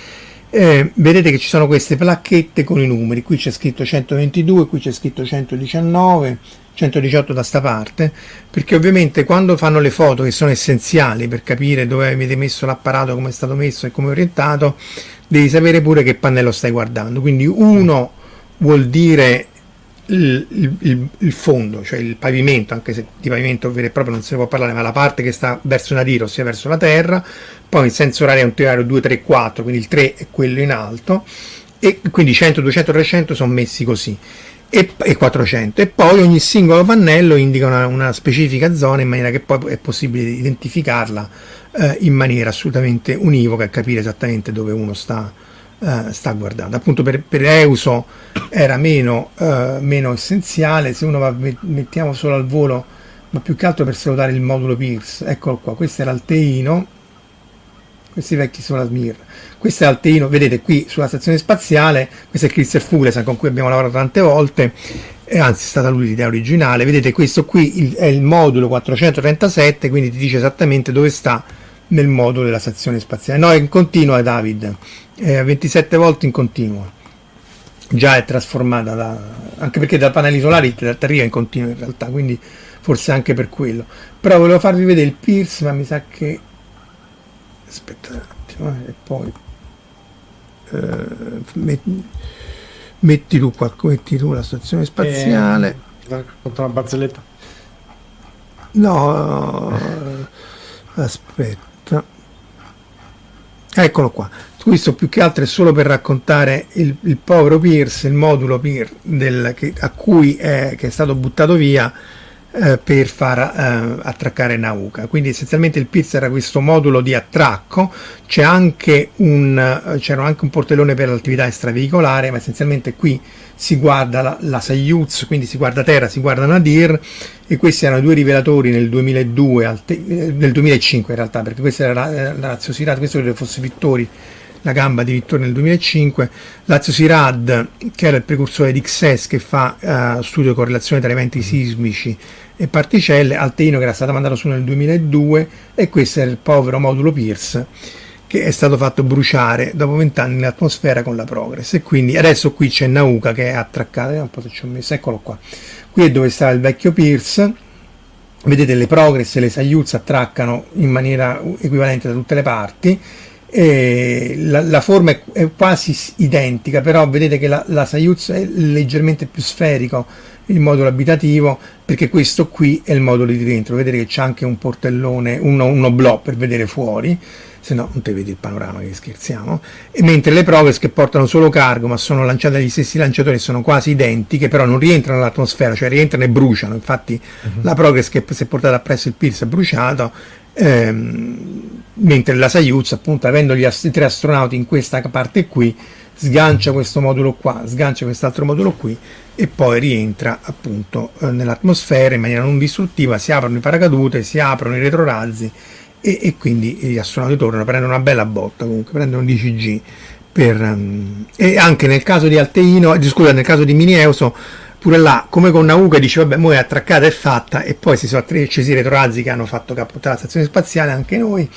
eh, vedete che ci sono queste placchette con i numeri, qui c'è scritto 122, qui c'è scritto 119, 118 da sta parte, perché ovviamente quando fanno le foto che sono essenziali per capire dove avete messo l'apparato, come è stato messo e come è orientato, devi sapere pure che pannello stai guardando. Quindi uno vuol dire il, il, il, fondo, cioè il pavimento, anche se di pavimento vero e proprio non se ne può parlare, ma la parte che sta verso una tira, ossia verso la terra, poi il senso orario è un triario 2, 3, 4, quindi il 3 è quello in alto, e quindi 100, 200, 300 sono messi così. E, e 400 e poi ogni singolo pannello indica una, una specifica zona in maniera che poi è possibile identificarla eh, in maniera assolutamente univoca e capire esattamente dove uno sta, eh, sta guardando. Appunto per, per Euso era meno, eh, meno, essenziale, se uno va, mettiamo solo al volo, ma più che altro per salutare il modulo Pierce, eccolo qua, questo era il Teino, questi vecchi sono la Smir, questo è Alteino, vedete qui sulla stazione spaziale, questo è Christopher Fuglesa con cui abbiamo lavorato tante volte, e anzi è stata lui l'idea originale, vedete questo qui è il modulo 437, quindi ti dice esattamente dove sta nel modulo della stazione spaziale. No, è in continua David, è 27 volte in continuo. Già è trasformata da, anche perché dal pannelli solari ti arriva in continuo in realtà, quindi forse anche per quello. Però volevo farvi vedere il Pierce, ma mi sa che aspetta un attimo, eh, e poi eh, metti, metti, tu qua, metti tu la stazione spaziale. Eh, contro una barzelletta? No, aspetta Eccolo qua. Questo più che altro è solo per raccontare il, il povero Pierce, il modulo Pierce del, che, a cui è, che è stato buttato via eh, per far eh, attraccare Nauka. Quindi essenzialmente il Pierce era questo modulo di attracco, anche un, eh, c'era anche un portellone per l'attività extraveicolare, ma essenzialmente qui si guarda la, la Soyuz, quindi si guarda Terra, si guarda Nadir e questi erano due rivelatori nel 2002, te, eh, nel 2005 in realtà, perché questa era la, la raziosità, questo credo fosse Vittori la gamba di Vittorio nel 2005, Lazio Sirad che era il precursore di XS che fa uh, studio di correlazione tra eventi sismici e particelle, Alteino che era stato mandato su nel 2002 e questo è il povero modulo Pierce che è stato fatto bruciare dopo vent'anni nell'atmosfera con la Progress. E quindi adesso qui c'è Nauka che è attraccata, un po' se ci ho messo, eccolo qua, qui è dove stava il vecchio Pierce. Vedete le Progress e le Soyuz attraccano in maniera equivalente da tutte le parti la, la, forma è, è, quasi identica però vedete che la, la Soyuz è leggermente più sferico il modulo abitativo perché questo qui è il modulo di dentro. Vedete che c'è anche un portellone uno, uno oblò per vedere fuori se no non te vedi il panorama che scherziamo. E mentre le prove che portano solo cargo ma sono lanciate dagli stessi lanciatori sono quasi identiche però non rientrano nell'atmosfera cioè rientrano e bruciano. Infatti uh-huh. la Progress che si è portata appresso il Pierce è bruciato ehm, mentre la Soyuz appunto avendo gli ast- tre astronauti in questa parte qui sgancia questo modulo qua sgancia quest'altro modulo qui e poi rientra appunto eh, nell'atmosfera in maniera non distruttiva, si aprono i paracadute, si aprono i retrorazzi e, e quindi gli astronauti tornano, prendono una bella botta comunque, prendono un DCG per, um, e anche nel caso di Alteino, eh, scusa, nel caso di Minieuso pure là, come con Nauka, dice vabbè, mo è attraccata e fatta e poi si sono accesi i retrorazzi che hanno fatto capottare la stazione spaziale, anche noi,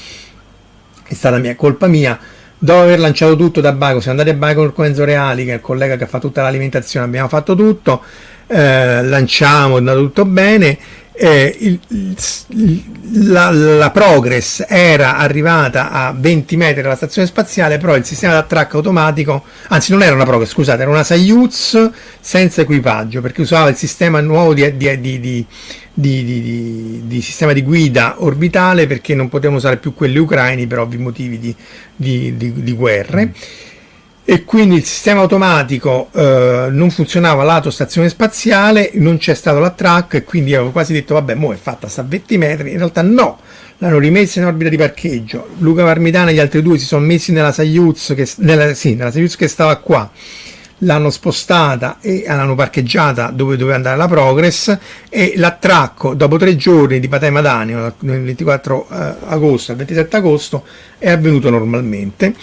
è stata mia colpa mia, dopo aver lanciato tutto da Baco, siamo andati a Baco con Enzo Reali, che è il collega che fa tutta l'alimentazione, abbiamo fatto tutto, eh, lanciamo, è andato tutto bene. Eh, il, la, la, Progress era arrivata a 20 metri dalla stazione spaziale, però il sistema d'attracco automatico, anzi non era una Progress, scusate, era una Soyuz senza equipaggio, perché usava il sistema nuovo di, di, di, di sistema di guida orbitale perché non potevano usare più quelli ucraini per ovvi motivi di, guerre. Mm e quindi il sistema automatico eh, non funzionava lato stazione spaziale, non c'è stato l'attracco e quindi avevo quasi detto vabbè, mo è fatta sta 20 metri, in realtà no, l'hanno rimessa in orbita di parcheggio, Luca Parmitano e gli altri due si sono messi nella Soyuz che, nella, sì, nella Soyuz che stava qua, l'hanno spostata e l'hanno parcheggiata dove doveva andare la Progress e l'attracco dopo tre giorni di Patema d'Anio, dal 24 eh, agosto al 27 agosto, è avvenuto normalmente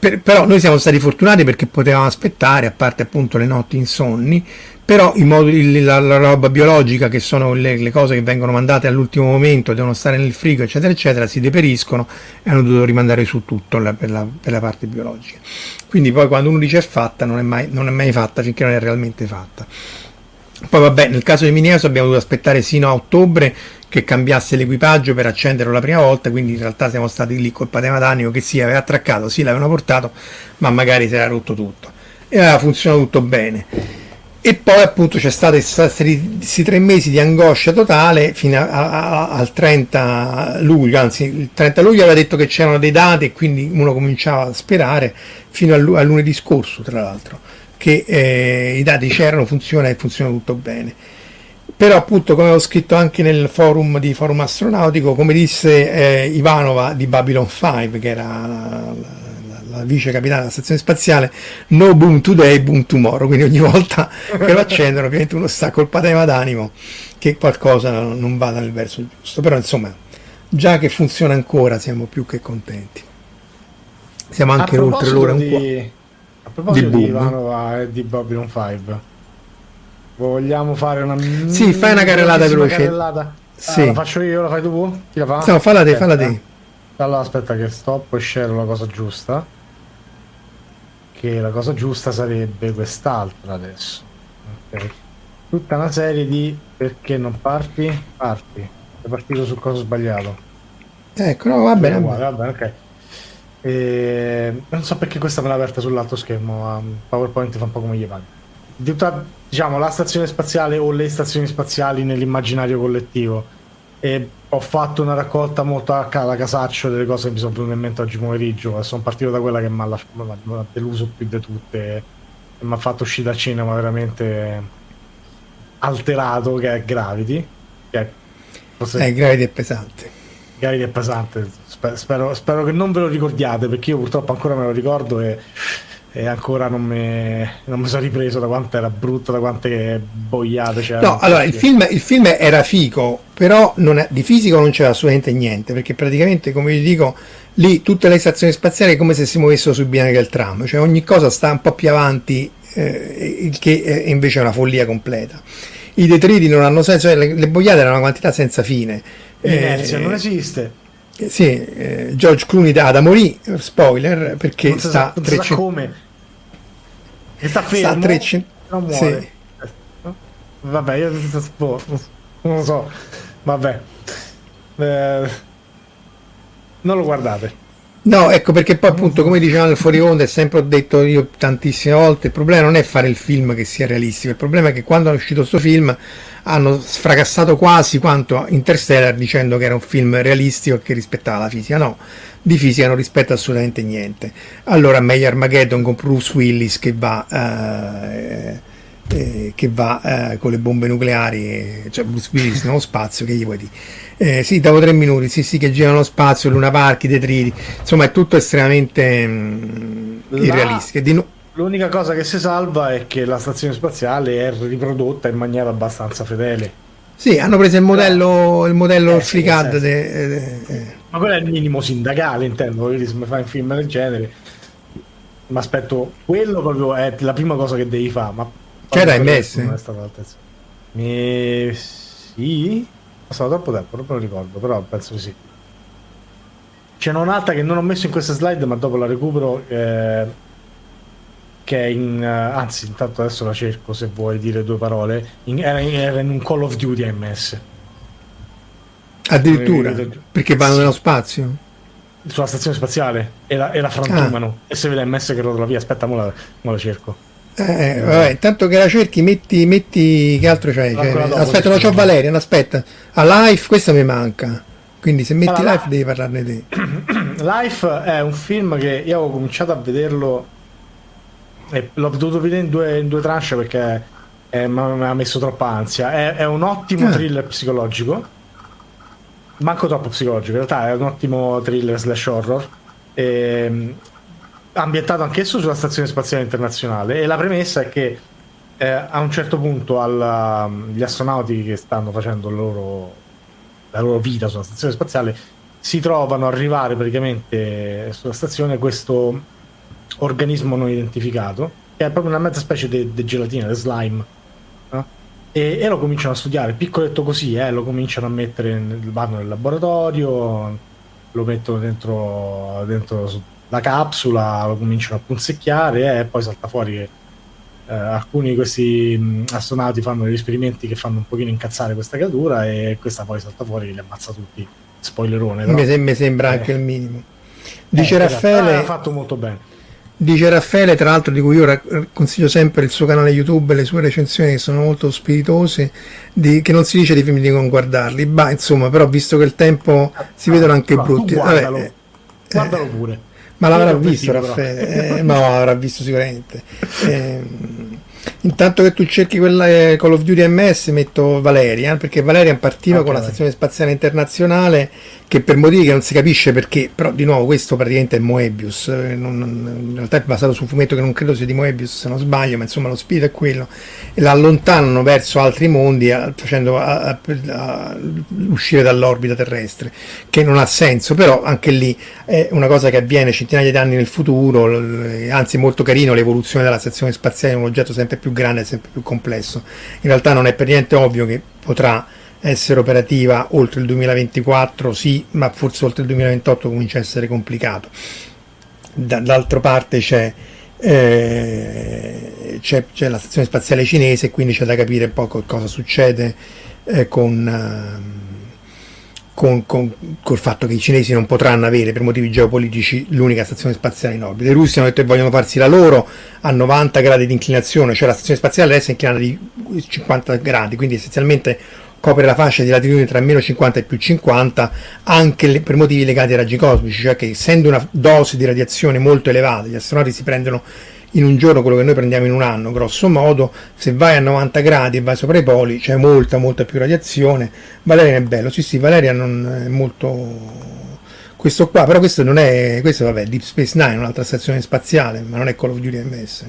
per, però noi siamo stati fortunati perché potevamo aspettare, a parte appunto le notti insonni, però moduli, la, la, roba biologica, che sono le, le, cose che vengono mandate all'ultimo momento, devono stare nel frigo, eccetera, eccetera, si deperiscono e hanno dovuto rimandare su tutto la, per, la, per, la, parte biologica. Quindi poi quando uno dice è fatta, non è mai, non è mai fatta finché non è realmente fatta. Poi vabbè, nel caso di Mineaso abbiamo dovuto aspettare sino a ottobre che cambiasse l'equipaggio per accenderlo la prima volta, quindi in realtà siamo stati lì col Patema d'Animo che sì, aveva attraccato, sì, l'avevano portato, ma magari si era rotto tutto. E aveva funzionato tutto bene. E poi appunto c'è stato questi tre mesi di angoscia totale fino a, a, al 30 luglio, anzi il 30 luglio aveva detto che c'erano dei dati e quindi uno cominciava a sperare fino a, a lunedì scorso tra l'altro che eh, i dati c'erano, funziona e funziona tutto bene. Però appunto come ho scritto anche nel forum di forum astronautico come disse eh, Ivanova di Babylon 5 che era la, la, la vice capitana della stazione spaziale no boom today boom tomorrow quindi ogni volta che lo accendono ovviamente uno sta col patema d'animo che qualcosa non vada nel verso giusto. Però insomma già che funziona ancora siamo più che contenti. Siamo anche oltre l'ora di, un po' a proposito di, di Ivanova e di Babylon 5 Vogliamo fare una. Sì, fai una carrellata veloce. Carrellata. Sì. Ah, la faccio io, la fai tu? Chi la fa? No, falla te, falla te. Allora aspetta che stop e share la cosa giusta. Che la cosa giusta sarebbe quest'altra adesso. Ok. Tutta una serie di perché non parti? Parti. È partito sul coso sbagliato. Ecco, no, va bene. Va bene, ok. E... Non so perché questa me l'ha aperta sull'altro schermo, PowerPoint fa un po' come gli pare tutta diciamo, la stazione spaziale o le stazioni spaziali nell'immaginario collettivo. e ho fatto una raccolta molto a casaccio delle cose che mi sono venute in mente oggi pomeriggio. Sono partito da quella che mi ha deluso più di tutte e mi ha fatto uscire dal cinema veramente alterato, che è Gravity. Che è, forse... eh, Gravity è pesante. Gravity è pesante. Spero, spero, che non ve lo ricordiate perché io purtroppo ancora me lo ricordo e e ancora non mi, non mi sono ripreso da quanto era brutto, da quante boiate c'erano. No, allora il film, il film, era fico, però è, di fisico non c'era assolutamente niente, perché praticamente, come vi dico, lì tutte le stazioni spaziali è come se si muovessero sui binari del tram, cioè ogni cosa sta un po' più avanti, eh, che è invece è una follia completa. I detriti non hanno senso, cioè le, le boiate erano una quantità senza fine. L'inerzia eh, non esiste. Sì, eh, George Clooney da, da morì, spoiler, perché sta, sa, non 300... come. E sta fermo, sta 300... non muore. Sì. Vabbè, io boh, non lo so, vabbè. Eh, non lo guardate. No, ecco perché poi appunto come dicevamo nel fuori onda e sempre ho detto io tantissime volte, il problema non è fare il film che sia realistico, il problema è che quando è uscito questo film hanno sfracassato quasi quanto Interstellar dicendo che era un film realistico e che rispettava la fisica, no, di fisica non rispetta assolutamente niente. Allora meglio Armageddon con Bruce Willis che va... Eh, eh, che va eh, con le bombe nucleari, cioè Bruce Willis nello spazio, che gli vuoi dire? Eh, sì, dopo tre minuti, sì, sì, che girano lo spazio, Luna Park, i detriti, insomma è tutto estremamente mh, mm, irrealistico. No- L'unica cosa che si salva è che la stazione spaziale è riprodotta in maniera abbastanza fedele. Sì, hanno preso il modello, il modello eh, sì, de, de, eh. Ma quello è il minimo sindacale, intendo, vedi se mi fai un film del genere. Mi aspetto, quello proprio è la prima cosa che devi fare, ma c'era stata all'altezza. Mi... Sì? Passato troppo tempo, non me lo ricordo, però penso di sì. C'è un'altra che non ho messo in questa slide, ma dopo la recupero. Eh, che è in. Uh, anzi, intanto adesso la cerco se vuoi dire due parole. In, era, in, era, in, un Call of Duty AMS. Addirittura? Perché vanno sì. nello spazio? Sulla stazione spaziale e la, e la frantumano. Ah. E se vede MS che rotola via, aspetta, mo la, mo la cerco. Eh, vabbè, intanto che la cerchi, metti, metti che altro c'hai? Cioè, aspetta, lo c'ho Valerian, aspetta. A Life questa mi manca. Quindi se metti allora, Life devi parlarne te. Life è un film che io avevo cominciato a vederlo e l'ho dovuto vedere in due, in due tranche perché eh, mi ha messo troppa ansia. È, è un ottimo ah. thriller psicologico. Manco troppo psicologico, in realtà è un ottimo thriller slash horror. E, ehm, ambientato anch'esso sulla Stazione Spaziale Internazionale e la premessa è che eh, a un certo punto alla, gli astronauti che stanno facendo loro, la loro vita sulla Stazione Spaziale si trovano a arrivare praticamente sulla stazione questo organismo non identificato che è proprio una mezza specie di gelatina, di slime no? e, e, lo cominciano a studiare piccoletto così, eh, lo cominciano a mettere nel, vanno nel laboratorio lo mettono dentro, dentro la capsula, lo cominciano a punzecchiare e poi salta fuori che eh, alcuni di questi mh, astronauti fanno degli esperimenti che fanno un pochino incazzare questa creatura e questa poi salta fuori e li ammazza tutti. Spoilerone. Però. Mi, sem- mi sembra eh. anche il minimo. Dice eh, Raffaele... Ha fatto molto bene. Dice Raffaele, tra l'altro di cui io consiglio sempre il suo canale YouTube e le sue recensioni che sono molto spiritose, di, che non si dice di film di non guardarli, ma insomma, però visto che il tempo si vedono anche brutti. Guardalo, Vabbè, eh, guardalo pure. Ma l'avrà visto Raffaele? Eh, ma l'avrà visto sicuramente. Eh, Intanto che tu cerchi quella eh, Call of Duty MS metto Valerian perché Valerian partiva okay, con la stazione spaziale internazionale che per motivi che non si capisce perché però di nuovo questo praticamente è Moebius eh, non, in realtà è basato su un fumetto che non credo sia di Moebius se non sbaglio ma insomma lo spirito è quello e la allontanano verso altri mondi facendo a, a, a, uscire dall'orbita terrestre che non ha senso però anche lì è una cosa che avviene centinaia di anni nel futuro anzi è molto carino l'evoluzione della stazione spaziale un oggetto sempre più grande sempre più complesso. In realtà non è per niente ovvio che potrà essere operativa oltre il 2024, sì, ma forse oltre il 2028 comincia a essere complicato. Dall'altra parte c'è, eh, c'è, c'è, la stazione spaziale cinese quindi c'è da capire un po' cosa succede eh, con... Eh, con, con, col fatto che i cinesi non potranno avere per motivi geopolitici l'unica stazione spaziale in orbita. I russi hanno detto che vogliono farsi la loro a 90 gradi di inclinazione, cioè la stazione spaziale adesso è inclinata di 50 gradi, quindi essenzialmente copre la fascia di latitudine tra meno 50 e più 50 anche per motivi legati ai raggi cosmici, cioè che essendo una dose di radiazione molto elevata, gli astronauti si prendono in un giorno quello che noi prendiamo in un anno, grosso modo, se vai a 90 gradi e vai sopra i poli c'è molta, molta più radiazione. Valerian è bello, sì, sì, Valerian non è molto questo qua, però questo non è, questo vabbè, Deep Space Nine, un'altra stazione spaziale, ma non è Call of Duty MS.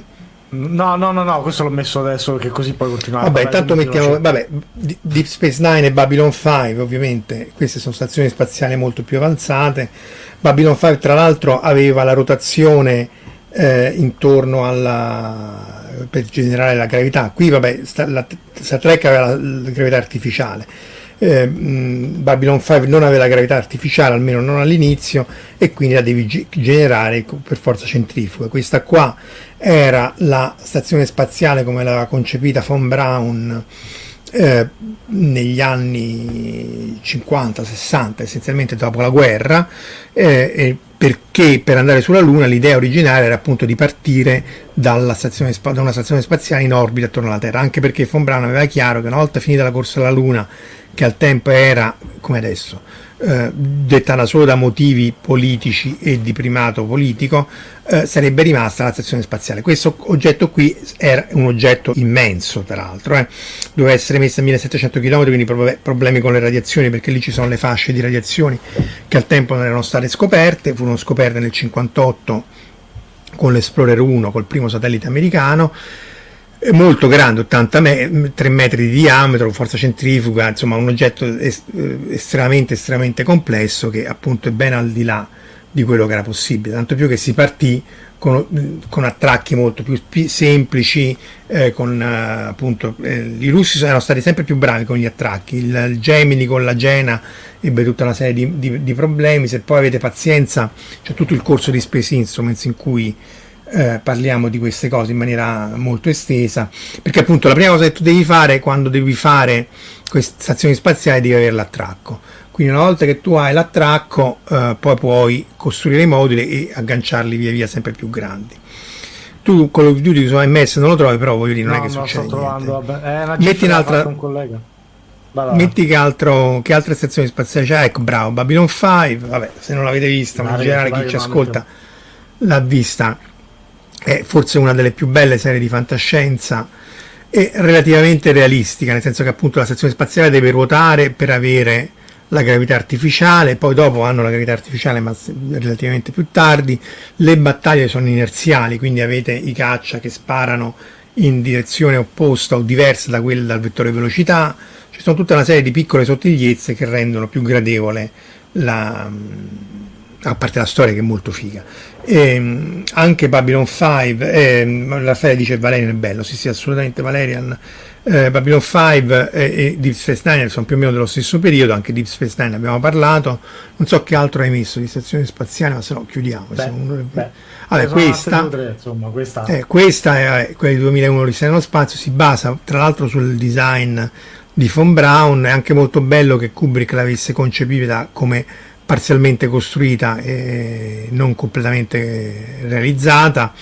No, no, no, no, questo l'ho messo adesso perché così poi continuare. Vabbè, intanto mettiamo, vabbè, Deep Space Nine e Babylon 5, ovviamente, queste sono stazioni spaziali molto più avanzate. Babylon 5, tra l'altro, aveva la rotazione eh, intorno alla per generare la gravità. Qui, vabbè, sta, la Star Trek aveva la, la gravità artificiale eh, Babylon 5 non aveva gravità artificiale, almeno non all'inizio, e quindi la devi generare per forza centrifuga. Questa qua era la stazione spaziale come l'aveva concepita von Braun eh, negli anni 50-60, essenzialmente dopo la guerra, eh, perché per andare sulla Luna l'idea originale era appunto di partire stazione, da una stazione spaziale in orbita attorno alla Terra, anche perché von Braun aveva chiaro che una volta finita la corsa alla Luna che al tempo era, come adesso, eh, dettata solo da motivi politici e di primato politico, eh, sarebbe rimasta la stazione spaziale. Questo oggetto qui era un oggetto immenso, tra l'altro, eh. doveva essere messo a 1700 km, quindi problemi con le radiazioni, perché lì ci sono le fasce di radiazioni che al tempo non erano state scoperte, furono scoperte nel 1958 con l'Explorer 1, col primo satellite americano molto grande, 80 me- 3 metri di diametro, forza centrifuga, insomma un oggetto es- eh, estremamente, estremamente complesso che appunto è ben al di là di quello che era possibile, tanto più che si partì con, con attracchi molto più pi- semplici, eh, con uh, appunto eh, i russi erano stati sempre più bravi con gli attracchi, il, il Gemini con la Jena ebbe tutta una serie di, di, di problemi, se poi avete pazienza c'è tutto il corso di Space Instruments in cui eh, parliamo di queste cose in maniera molto estesa, perché appunto la prima cosa che tu devi fare quando devi fare queste stazioni spaziali devi avere l'attracco. Quindi una volta che tu hai l'attracco, eh, poi puoi costruire i moduli e agganciarli via via sempre più grandi. Tu Call of Duty su MS non lo trovi, però voglio dire, non no, è che no, succede. Sto trovando, eh, Metti un'altra. Un collega. Metti che, altro, che altre stazioni spaziali c'è, ecco bravo, Babylon 5, vabbè, se non l'avete vista, ma in generale chi ci ascolta l'ha vista è forse una delle più belle serie di fantascienza e relativamente realistica, nel senso che appunto la stazione spaziale deve ruotare per avere la gravità artificiale, poi dopo hanno la gravità artificiale ma relativamente più tardi, le battaglie sono inerziali, quindi avete i caccia che sparano in direzione opposta o diversa da quella dal vettore velocità, ci sono tutta una serie di piccole sottigliezze che rendono più gradevole la, a parte la storia che è molto figa. E, ehm, anche Babylon 5, eh, Raffaele dice Valerian è bello, sì sì assolutamente Valerian, eh, Babylon 5 e, e, Deep Space Nine sono più o meno dello stesso periodo, anche Deep Space Nine abbiamo parlato, non so che altro hai messo di stazione spaziale, ma se no chiudiamo. Beh, uno... beh, allora, questa, tre, insomma, questa... Eh, questa è quella di 2001 di nello spazio, si basa tra l'altro sul design di Von Braun, è anche molto bello che Kubrick l'avesse concepita come parzialmente costruita e non completamente realizzata,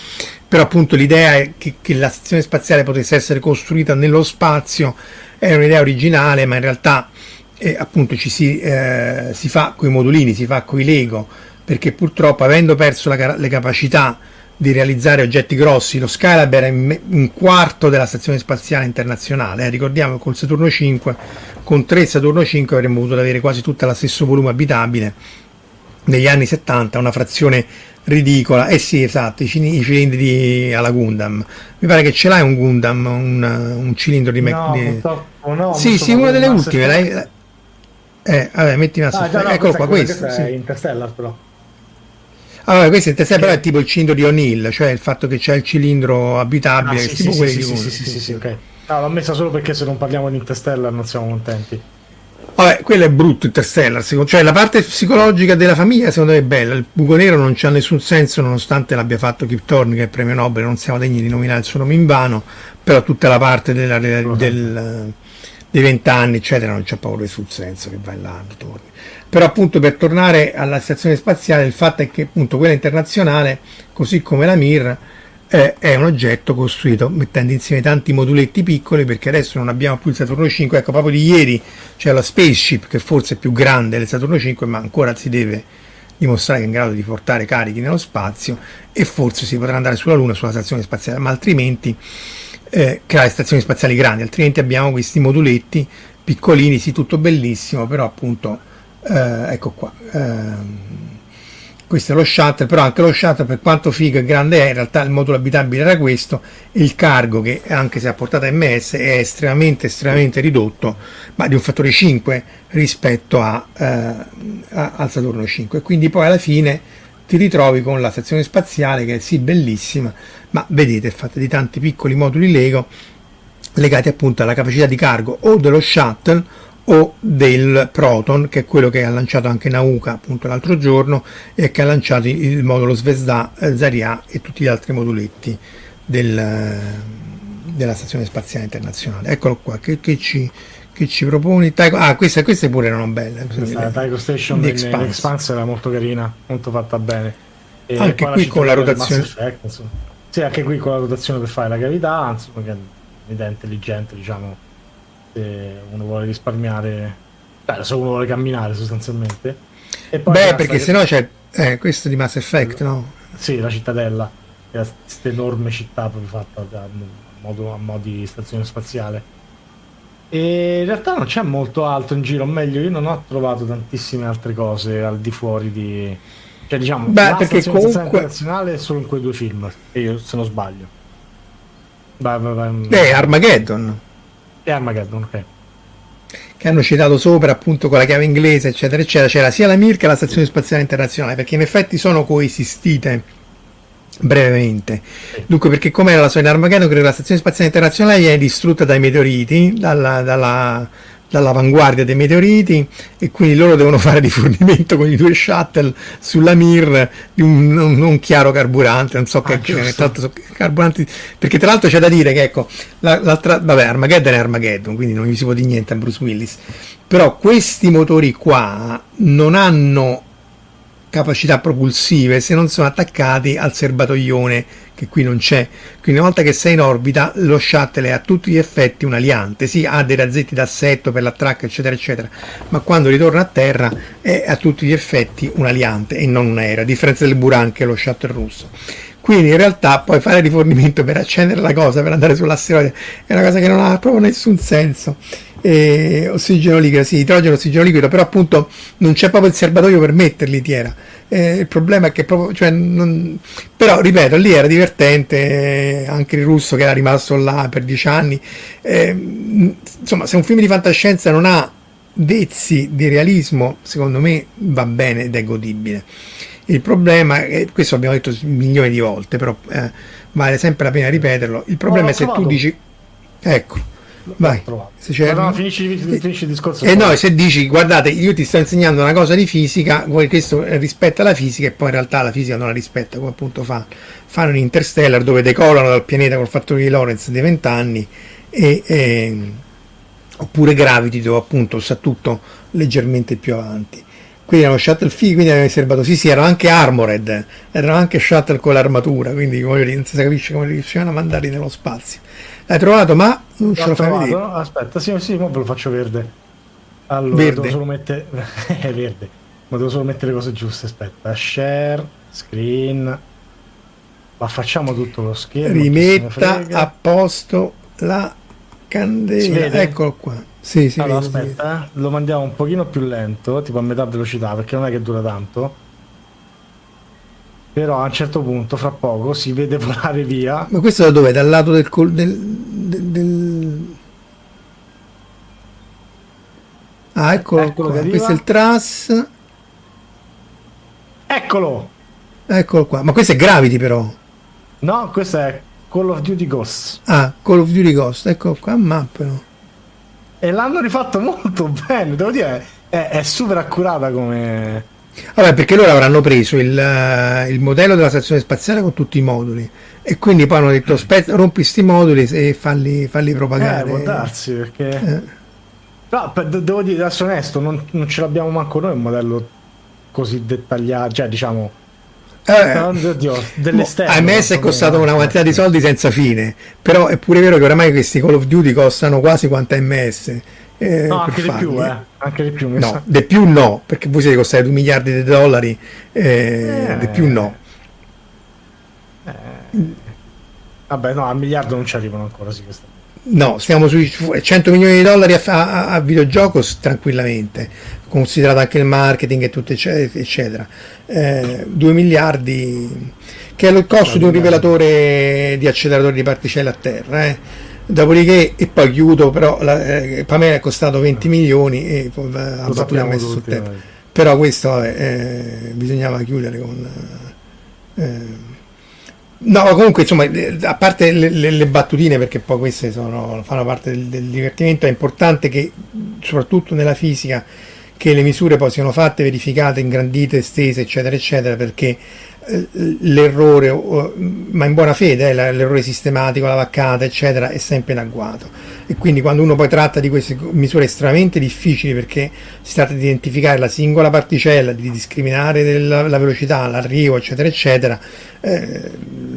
però appunto l'idea è che, che la stazione spaziale potesse essere costruita nello spazio è un'idea originale, ma in realtà eh, appunto ci si, eh, si fa con i modulini, si fa con i Lego, perché purtroppo avendo perso la, le capacità di realizzare oggetti grossi, lo Skylab era un quarto della stazione spaziale internazionale, eh, ricordiamo che col Saturno 5, con 3 Saturno 5 avremmo potuto avere quasi tutto lo stesso volume abitabile, negli anni 70 una frazione ridicola, eh sì esatto, i, cilindri alla Gundam, mi pare che ce l'hai un Gundam, un, un cilindro di... No, di... no, sì, sì, una delle ultime, l'hai... Eh, vabbè, metti una ah, no, Eccolo qua, questo. Sì. Interstellar però. Allora, questo è, però è tipo il cilindro di O'Neill, cioè il fatto che c'è il cilindro abitabile, ah, sì, tipo sì, quelli sì, di sì, sì, sì, sì, sì, ok. No, l'ho messa solo perché se non parliamo di Interstellar non siamo contenti. Vabbè, quello è brutto Interstellar, cioè la parte psicologica della famiglia secondo me è bella, il buco nero non c'ha nessun senso nonostante l'abbia fatto Kip Thorne che è premio Nobel, non siamo degni di nominare il suo nome in vano, però tutta la parte della, del, dei vent'anni eccetera non c'è paura sul senso che va in là, torni. Però appunto per tornare alla stazione spaziale il fatto è che appunto quella internazionale, così come la Mir, eh, è un oggetto costruito mettendo insieme tanti moduletti piccoli perché adesso non abbiamo più il Saturno 5 ecco proprio di ieri c'è la Spaceship che forse è più grande del Saturno 5 ma ancora si deve dimostrare che è in grado di portare carichi nello spazio e forse si potrà andare sulla Luna sulla stazione spaziale. Ma altrimenti eh, creare stazioni spaziali grandi altrimenti abbiamo questi moduletti piccolini sì tutto bellissimo però appunto eh, ecco qua. Ehm, questo è lo shuttle, però anche lo shuttle per quanto figo e grande è, in realtà il modulo abitabile era questo, il cargo che anche se a portata MS è estremamente estremamente ridotto, ma di un fattore 5 rispetto a, eh, a, al Saturno 5 e quindi poi alla fine ti ritrovi con la stazione spaziale che è sì bellissima, ma vedete è fatta di tanti piccoli moduli Lego legati appunto alla capacità di cargo o dello shuttle o del Proton, che è quello che ha lanciato anche Nauka appunto l'altro giorno e che ha lanciato il modulo Zvezda, eh, Zarya e tutti gli altri moduletti del, della Stazione Spaziale Internazionale. Eccolo qua, che, che, ci, che ci proponi? Tycho, ah, queste, queste pure erano belle. La Tycho Station di Expanse era molto carina, molto fatta bene. E anche qui con la rotazione. Effect, sì, anche qui con la rotazione per fare la gravità, insomma, che è un'idea intelligente, diciamo se uno vuole risparmiare, cioè, se uno vuole camminare sostanzialmente. Beh, perché che... sennò c'è eh, questo di Mass Effect, no? Sì, la cittadella, questa enorme città proprio fatta da, a, modo, a modo di stazione spaziale. E in realtà non c'è molto altro in giro, o meglio, io non ho trovato tantissime altre cose al di fuori di. Cioè, diciamo, Beh, perché comunque internazionale è solo in quei due film, io se non sbaglio. Beh, Armageddon e Armageddon, ok. Che hanno citato sopra appunto con la chiave inglese, eccetera, eccetera. C'era sia la Mir che la Stazione Spaziale Internazionale, perché in effetti sono coesistite brevemente. Dunque, perché come era la solita Armageddon, credo che la Stazione Spaziale Internazionale viene distrutta dai meteoriti, dalla, dalla dall'avanguardia dei meteoriti e quindi loro devono fare rifornimento con i due shuttle sulla Mir di un, un, un chiaro carburante, non so ah, che, che tanto carburanti, perché tra l'altro c'è da dire che ecco, la, l'altra, vabbè, Armageddon è Armageddon, quindi non gli si può dire niente a Bruce Willis, però questi motori qua non hanno capacità propulsive se non sono attaccati al serbatoione che qui non c'è. Quindi una volta che sei in orbita, lo shuttle è a tutti gli effetti un aliante, sì, ha dei razzetti d'assetto per l'attracco, eccetera, eccetera, ma quando ritorna a terra è a tutti gli effetti un aliante e non un aereo, a differenza del Buran che è lo shuttle russo. Quindi in realtà poi fare rifornimento per accendere la cosa, per andare sull'asteroide, è una cosa che non ha proprio nessun senso eh, ossigeno liquido, sì, idrogeno, ossigeno liquido, però appunto non c'è proprio il serbatoio per metterli, Tiera. Eh, il problema è che proprio, cioè, non... però ripeto, lì era divertente, anche il russo che era rimasto là per dieci anni. Eh, insomma, se un film di fantascienza non ha vezzi di realismo, secondo me va bene ed è godibile. Il problema, e questo abbiamo detto milioni di volte, però eh, vale sempre la pena ripeterlo. Il problema è se tu dici, ecco Vai, se no, finisci, finisci, il discorso. E eh no, se dici guardate, io ti sto insegnando una cosa di fisica, questo rispetta la fisica e poi in realtà la fisica non la rispetta, come appunto fa, fanno in Interstellar dove decolano dal pianeta col fattore di Lorentz dei 20 anni e, e, oppure Gravity dove appunto sa tutto leggermente più avanti. Quindi erano shuttle fighi, quindi avevano serbato, sì sì, erano anche armored, erano anche shuttle con l'armatura, quindi non si capisce come riuscivano a mandarli nello spazio. L'hai trovato, ma non ce lo fai vedere. Aspetta, sì, sì, ve lo faccio verde. Allora, verde. devo solo mettere... è verde. Ma devo solo mettere le cose giuste, aspetta. Share, screen... Ma facciamo tutto lo schermo. Rimetta a posto la candela. Eccolo qua. Sì, sì, allora, vede, aspetta. Eh. lo mandiamo un pochino più lento, tipo a metà velocità, perché non è che dura tanto però a un certo punto, fra poco, si vede volare via. Ma questo da dove? Dal lato del... Col, del, del, del... Ah, eccolo, eccolo qua. Questo è il Tras. Eccolo! Eccolo qua. Ma questo è Gravity però. No, questo è Call of Duty Ghost. Ah, Call of Duty Ghost. Eccolo qua, ma però. E l'hanno rifatto molto bene, devo dire, è, è super accurata come Vabbè, perché loro avranno preso il, uh, il, modello della stazione spaziale con tutti i moduli e quindi poi hanno detto spezz- rompi questi moduli e falli, falli propagare. Eh, può darsi perché... Eh. No, devo dire, essere onesto, non, non, ce l'abbiamo manco noi un modello così dettagliato, cioè diciamo Eh, Oddio, dell'esterno. È costato una quantità di soldi senza fine, però è pure vero che oramai questi Call of Duty costano quasi quanto MS. Eh, no, anche di più, eh. Anche di più. No, di più no, perché voi siete costati 2 miliardi di dollari, eh, eh. di più no. Eh. Vabbè, no, al miliardo non ci arrivano ancora, sì, questa. No, stiamo sui 100 milioni di dollari a, a, a videogioco tranquillamente, considerato anche il marketing e tutto eccetera. Eh, 2 miliardi, che è il costo di un rivelatore di acceleratori di particelle a terra. Eh. Dopodiché, e poi chiudo, però la, eh, Pamela è costato 20 milioni e poi ha fatto una messa sul tempo. Però questo eh, bisognava chiudere con... Eh, No, comunque, insomma, eh, a parte le, le, le, battutine, perché poi queste sono, fanno parte del, del, divertimento, è importante che, soprattutto nella fisica, che le misure poi siano fatte, verificate, ingrandite, estese, eccetera, eccetera, perché l'errore, ma in buona fede, eh, l'errore sistematico, la vaccata, eccetera, è sempre in agguato. E quindi quando uno poi tratta di queste misure estremamente difficili, perché si tratta di identificare la singola particella, di discriminare della, la velocità, l'arrivo, eccetera, eccetera, eh,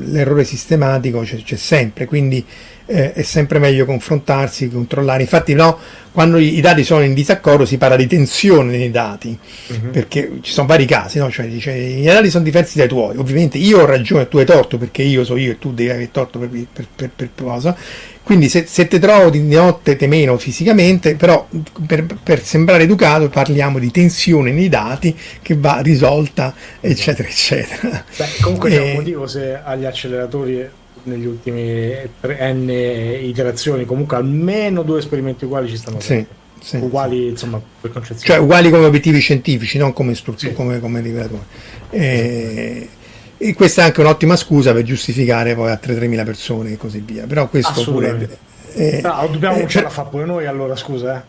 l'errore sistematico c'è, c'è sempre. Quindi eh, è sempre meglio confrontarsi, controllare. Infatti, no, quando i, dati sono in disaccordo si parla di tensione nei dati, uh-huh. perché ci sono vari casi, no? cioè, dice, i dati sono diversi dai tuoi. Ovviamente io ho ragione e tu hai torto perché io so io e tu devi avere torto per, per, per, per cosa. Quindi se, se te trovo di notte te meno fisicamente, però per, per, sembrare educato parliamo di tensione nei dati che va risolta, eccetera, eccetera. Beh, comunque c'è un eh, motivo se agli acceleratori negli ultimi n iterazioni comunque almeno due esperimenti uguali ci stanno sì, sì, uguali sì. insomma per concezione. Cioè uguali come obiettivi scientifici non come istruzione come, come rivelatori e, e, questa è anche un'ottima scusa per giustificare poi altre 3.000 persone e così via. Però questo pure eh, no, dobbiamo eh, ce la fa pure noi allora scusa eh.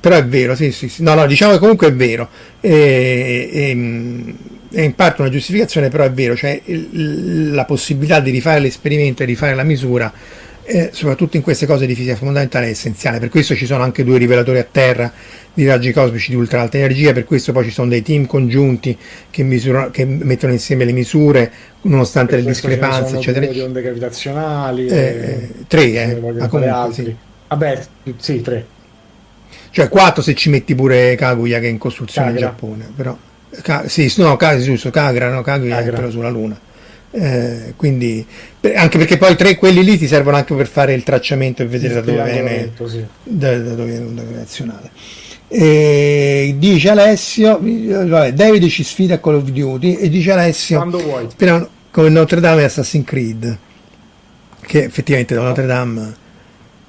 però è vero sì sì, sì. no no diciamo che comunque è vero. E, e, è in parte una giustificazione, però è vero, cioè il, la possibilità di rifare l'esperimento e rifare la misura, eh, soprattutto in queste cose di fisica fondamentale, è essenziale. Per questo ci sono anche due rivelatori a terra di raggi cosmici di ultra alta energia, per questo poi ci sono dei team congiunti che, misura, che mettono insieme le misure, nonostante per le discrepanze, eccetera. Di onde gravitazionali, eh, eh, tre, eh, ah, comunque, sì. Vabbè, sì, tre. Cioè quattro se ci metti pure Kaguya che è in costruzione Kagra. in Giappone, però Ca- sì, no, ca- giusto, Cagra, no, Cagra, Cagra. però sulla Luna. Eh, quindi anche perché poi tre quelli lì ti servono anche per fare il tracciamento e vedere da dove viene sì. da, da, dove viene l'onda gravitazionale e dice Alessio vabbè, David ci sfida a Call of Duty e dice Alessio quando vuoi come Notre Dame e Assassin's Creed che effettivamente da Notre Dame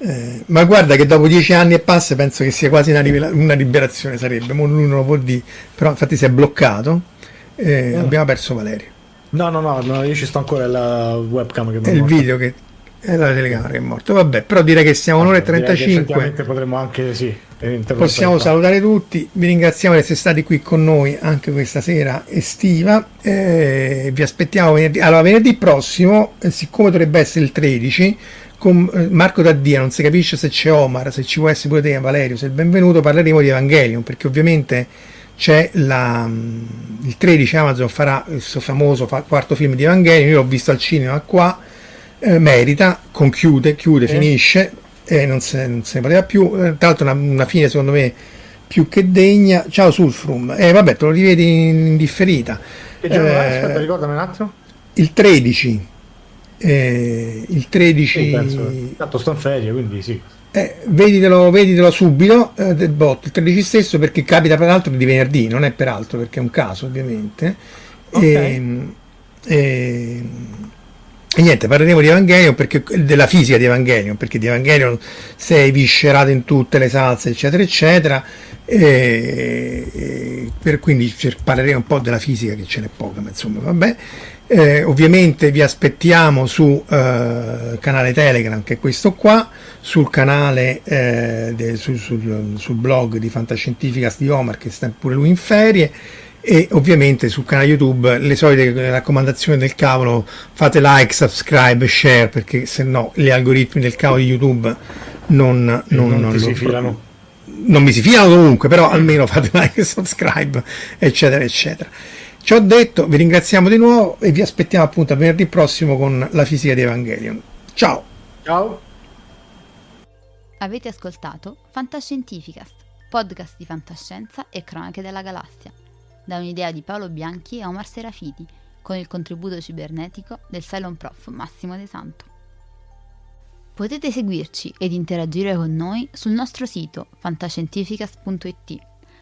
eh, ma guarda che dopo dieci anni e passa penso che sia quasi una, rivela- una liberazione sarebbe, ma lui non lo può dire, però infatti si è bloccato e no. abbiamo perso Valerio. No, no, no, no, io ci sto ancora la webcam che mi è il video che è la telecamera che è morta. Vabbè, però direi che siamo un'ora e 35. Potremmo anche sì, Possiamo salutare tutti, vi ringraziamo di essere stati qui con noi anche questa sera estiva. Eh, vi aspettiamo venerdì. Allora, venerdì prossimo, eh, siccome dovrebbe essere il 13, con eh, Marco Taddia non si capisce se c'è Omar, se ci può essere pure te Valerio, se è benvenuto, parleremo di Evangelion perché ovviamente c'è la, mm, il 13 Amazon farà il suo famoso quarto film di Evangelion, io l'ho visto al cinema qua, eh, merita, conchiude, chiude, eh. finisce, e non se, non se, ne poteva più, eh, tra l'altro una, una, fine secondo me più che degna, ciao Sulfrum, e eh, vabbè te lo rivedi in differita. Che giorno? Eh, Aspetta, ricordami un attimo. Il 13 eh, il 13 sì, tanto sto in ferie quindi sì. Eh, veditelo, veditelo subito eh, del bot il 13 stesso perché capita peraltro di venerdì non è peraltro perché è un caso ovviamente. Okay. e, ehm, e, ehm, e, niente parleremo di Evangelion perché, della fisica di Evangelion perché di Evangelion sei viscerato in tutte le salse eccetera eccetera. E, per, quindi parleremo un po' della fisica che ce n'è poca ma insomma vabbè eh, ovviamente vi aspettiamo su eh, canale Telegram, che è questo qua, sul canale, eh, de, su, sul, sul, blog di Fantascientificas di Omar, che sta pure lui in ferie, e ovviamente sul canale YouTube le solite raccomandazioni del cavolo, fate like, subscribe, share, perché se no gli algoritmi del cavolo di YouTube non, non, non, non si filano. Non mi si filano comunque, però almeno fate like, subscribe, eccetera, eccetera. Ci ho detto, vi ringraziamo di nuovo e vi aspettiamo appunto a venerdì prossimo con la fisica di Evangelion. Ciao! Ciao! Avete ascoltato Fantascientificast, podcast di fantascienza e cronache della galassia, da un'idea di Paolo Bianchi e Omar Serafiti, con il contributo cibernetico del Cylon Prof Massimo De Santo. Potete seguirci ed interagire con noi sul nostro sito fantascientificast.it,